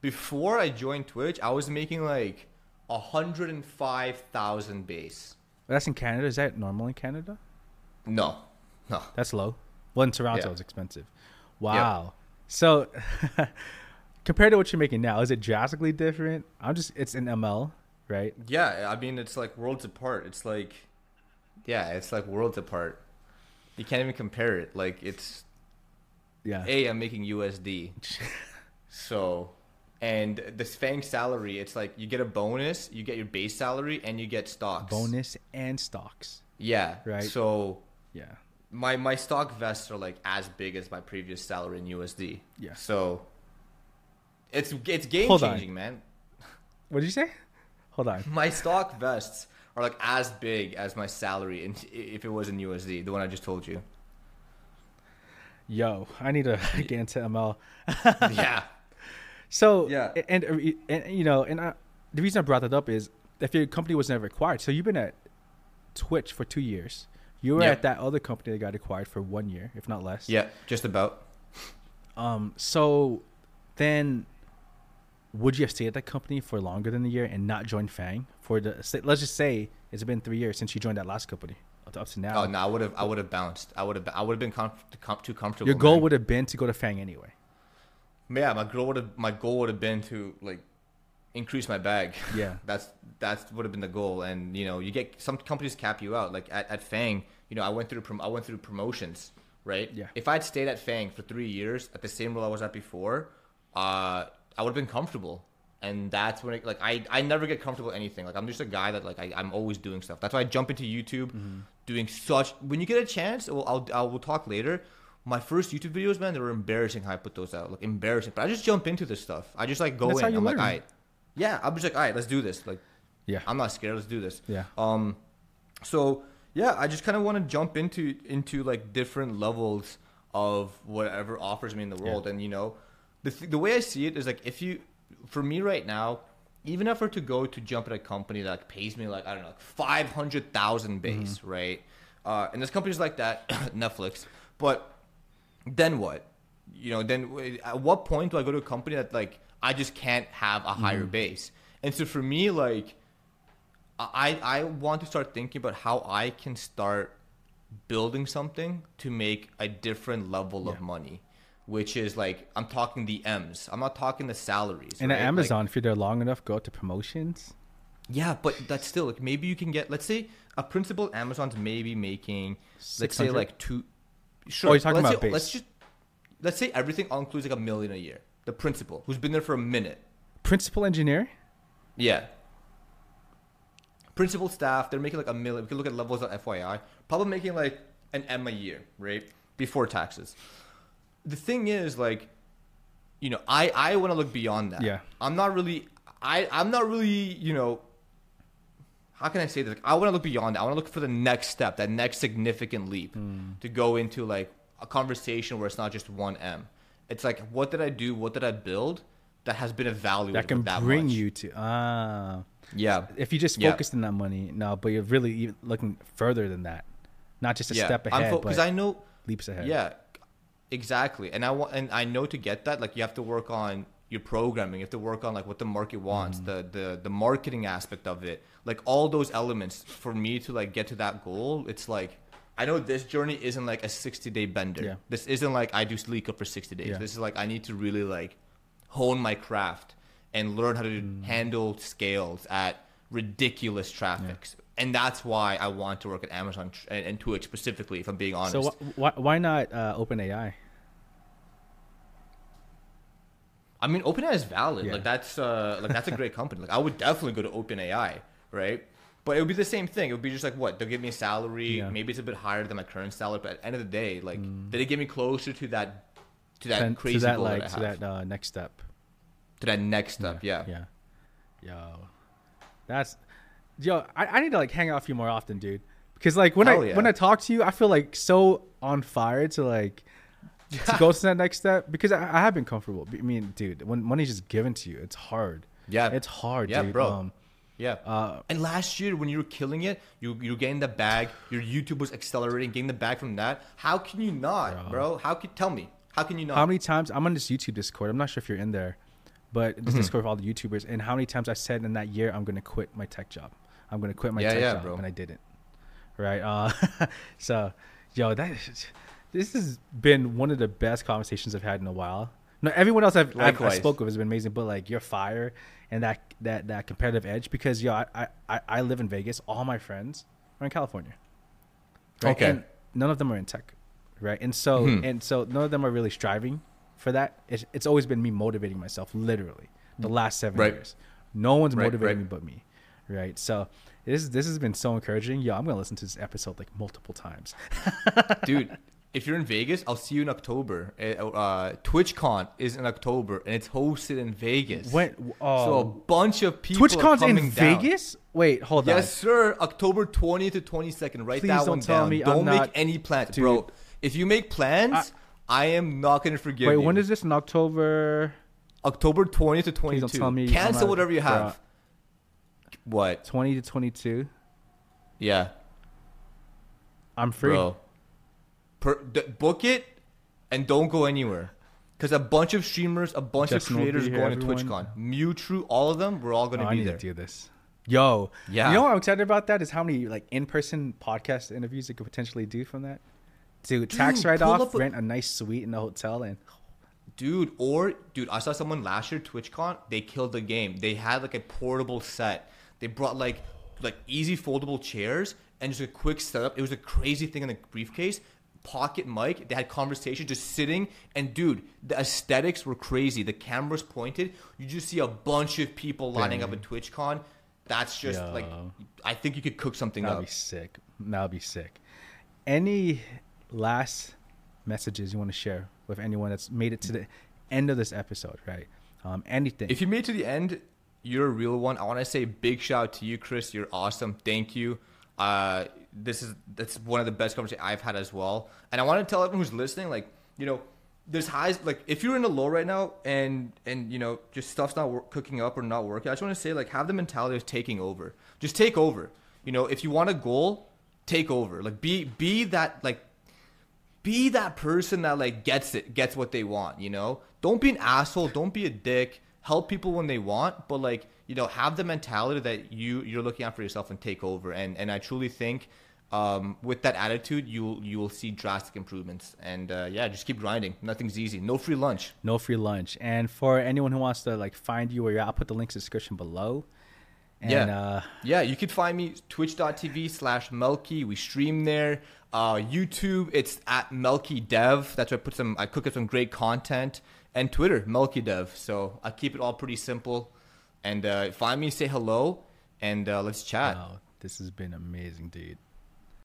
Before I joined Twitch, I was making like hundred and five thousand base. that's in Canada. Is that normal in Canada? No, no. That's low. Well, in Toronto, Yeah. it's expensive. Wow. So compared to what you're making now, is it drastically different? I'm just it's in ML, right? Yeah, I mean it's like worlds apart. It's like, yeah, it's like worlds apart. You can't even compare it. Like it's Yeah. a I'm making USD, so and the FANG salary. It's like you get a bonus, you get your base salary, and you get stocks. Bonus and stocks. Yeah. Right. So Yeah. my my stock vests are like as big as my previous salary in USD. Yeah. So it's it's game Hold on. changing, man. What did you say? Hold on. My stock vests are like as big as my salary in, if it was in USD, the one I just told you. Yo, I need to get into ML. yeah. So Yeah. and, and, and you know, and I, the reason I brought that up is if your company was never acquired, so you've been at Twitch for two years. You were Yeah. at that other company that got acquired for one year, if not less. Yeah, just about. Um. So then, would you have stayed at that company for longer than a year and not join FANG for the? Let's just say it's been three years since you joined that last company up to, now. Oh no, I would have I would have bounced. I would have I would have been com- com- too comfortable. Your goal man. would have been to go to FANG anyway. Yeah, my goal would have my goal would have been to like increase my bag. Yeah. that's that's would have been the goal. And you know, you get some companies cap you out. Like at, at FANG, you know, I went through prom- I went through promotions, right? Yeah. If I'd stayed at FANG for three years at the same role I was at before, uh, I would have been comfortable. And that's when it, like I, I never get comfortable with anything. Like I'm just a guy that like I, I'm always doing stuff. That's why I jump into YouTube, doing such. When you get a chance, well, I'll I'll talk later. My first YouTube videos, man, they were embarrassing how I put those out. Like embarrassing. But I just jump into this stuff. I just like go That's in. I'm like, learn. all right, yeah. I'm just like, all right, let's do this. Like, Yeah. I'm not scared. Let's do this. Yeah. Um, so yeah, I just kind of want to jump into into like different levels of whatever offers me in the world, and you know, the th- the way I see it is like if you, for me right now, even if I were to go to jump at a company that like, pays me like I don't know, like five hundred thousand base, right? Uh, and there's companies like that, Netflix, but then what? You know, then at what point do I go to a company that like I just can't have a higher base? And so for me, like I I want to start thinking about how I can start building something to make a different level of money, which is like I'm talking the M's. I'm not talking the salaries. And right? at Like, Amazon, if you're there long enough, go to promotions. yeah, but that's still like maybe you can get let's say a principal Amazon's maybe making let's say like two. Sure. Oh, you're talking let's about say, base. Let's just let's say everything all includes like a million a year. The principal who's been there for a minute. Principal engineer. Yeah. Principal staff, they're making like a million. We can look at levels of FYI. Probably making like an M a year, right? Before taxes. The thing is, like, you know, I I want to look beyond that. Yeah. I'm not really. I I'm not really. You know. How can I say this? Like, I want to look beyond that. I want to look for the next step, that next significant leap, Hmm. to go into like a conversation where it's not just one M. It's like, what did I do? What did I build that has been evaluated that can that bring much? you to ah. Yeah. If you just Yeah. focused on that money, no, but you're really even looking further than that, not just a step ahead, because but I know leaps ahead. Yeah, exactly. And I want, and I know to get that, like you have to work on your programming. You have to work on like what the market wants, Mm. the the the marketing aspect of it, like all those elements. For me to like get to that goal, it's like. I know this journey isn't like a 60 day bender. Yeah. This isn't like I do LeetCode for 60 days. Yeah. This is like I need to really like hone my craft and learn how to Mm. handle scales at ridiculous traffics. And that's why I want to work at Amazon and, and Twitch specifically, if I'm being honest. So wh- why why not uh, OpenAI? I mean, OpenAI is valid. Yeah. Like that's uh, like that's a great company. Like I would definitely go to OpenAI, right? But it would be the same thing. It would be just like what they'll give me a salary. Yeah. Maybe it's a bit higher than my current salary, but at the end of the day, like did it get me closer to that to that crazy to that goal like that I to that uh, next step. to that next step? Yeah. Yeah. Yo, that's yo. I, I need to like hang out with you more often, dude. Because like when Hell I yeah. when I talk to you, I feel like so on fire to like to go to that next step. Because I, I have been comfortable. I mean, dude, when money's just given to you, it's hard. Yeah. it's hard, Yeah, dude. bro. Um, Yeah. Uh, and last year when you were killing it, you you were getting the bag. Your YouTube was accelerating, getting the bag from that. How can you not, bro? How can tell me? How can you not? how many times I'm on this YouTube Discord? I'm not sure if you're in there, but Mm-hmm. this Discord of all the YouTubers. And how many times I said in that year I'm gonna quit my tech job. I'm gonna quit my Yeah, tech yeah, job, bro. and I didn't. Right. Uh, so, yo, that is- this has been one of the best conversations I've had in a while. No, everyone else I've, I've I spoke with has been amazing, but like your fire and that that that competitive edge because yo, I I, I live in Vegas. All my friends are in California. Right? Okay. And none of them are in tech, right? And so hmm. and so none of them are really striving for that. It's, it's always been me motivating myself, literally, the mm. last seven Right. years. No one's Right, motivating me but me, right? So this this has been so encouraging. Yo, I'm gonna listen to this episode like multiple times. dude. If you're in Vegas, I'll see you in October. Uh, Uh, TwitchCon is in October, and it's hosted in Vegas. When so a bunch of people. are TwitchCon's in down. Vegas? Wait, hold Yes, on. Yes, sir. October 20th to 22nd. Write Please that don't one tell down. me I'm don't make not- any plans, Dude. bro. If you make plans, I, am not gonna forgive Wait, you. when is this in October? October 20th to 22. Please don't tell me Cancel whatever you have. What? 20 to 22. Yeah, I'm free. bro. Per, d- book it and don't go anywhere. Because a bunch of streamers, a bunch Justin of creators here, going to. TwitchCon. Mewtwo, all of them, we're all Oh, gonna I be need there. to do this. Yo, Yeah. You know what I'm excited about? That is how many like in-person podcast interviews you could potentially do from that. To tax write-off, up a- rent a nice suite in the hotel, and Dude, or dude, I saw someone last year TwitchCon. They killed the game. They had like a portable set. They brought like like easy foldable chairs and just a quick setup. It was a crazy thing in the briefcase. Pocket mic. They had conversation just sitting. And dude, the aesthetics were crazy. The cameras pointed. You just see a bunch of people lining up at TwitchCon. That's just like I think you could cook something that'd up. be sick. That'd be sick. Any last messages you want to share with anyone that's made it to the end of this episode? Right? Um, anything? If you made it to the end, you're a real one. I want to say big shout out to you, Chris. You're awesome. Thank you. Uh, this is that's one of the best conversations I've had as well. And I want to tell everyone who's listening, like you know, there's highs. Like if you're in a low right now, and and you know, just stuff's not wor- cooking up or not working. I just want to say, like, have the mentality of taking over. Just take over. You know, if you want a goal, take over. Like be be that like be that person that like gets it, gets what they want, you know? Don't be an asshole, don't be a dick. Help people when they want, but like, you know, have the mentality that you you're looking out for yourself and take over. And and I truly think um, with that attitude, you'll you will see drastic improvements. And uh, yeah, just keep grinding. Nothing's easy. No free lunch. no free lunch. And for anyone who wants to like find you where you're at, I'll put the links in the description below. And, yeah. Uh, yeah, you could find me twitch.tv slash Melkey. We stream there. Uh, YouTube, it's at Melkey Dev. That's where I put some, I cook up some great content. And Twitter, Melkey Dev. So I keep it all pretty simple. And uh, find me, say hello, and uh, let's chat. wow, this has been amazing, dude.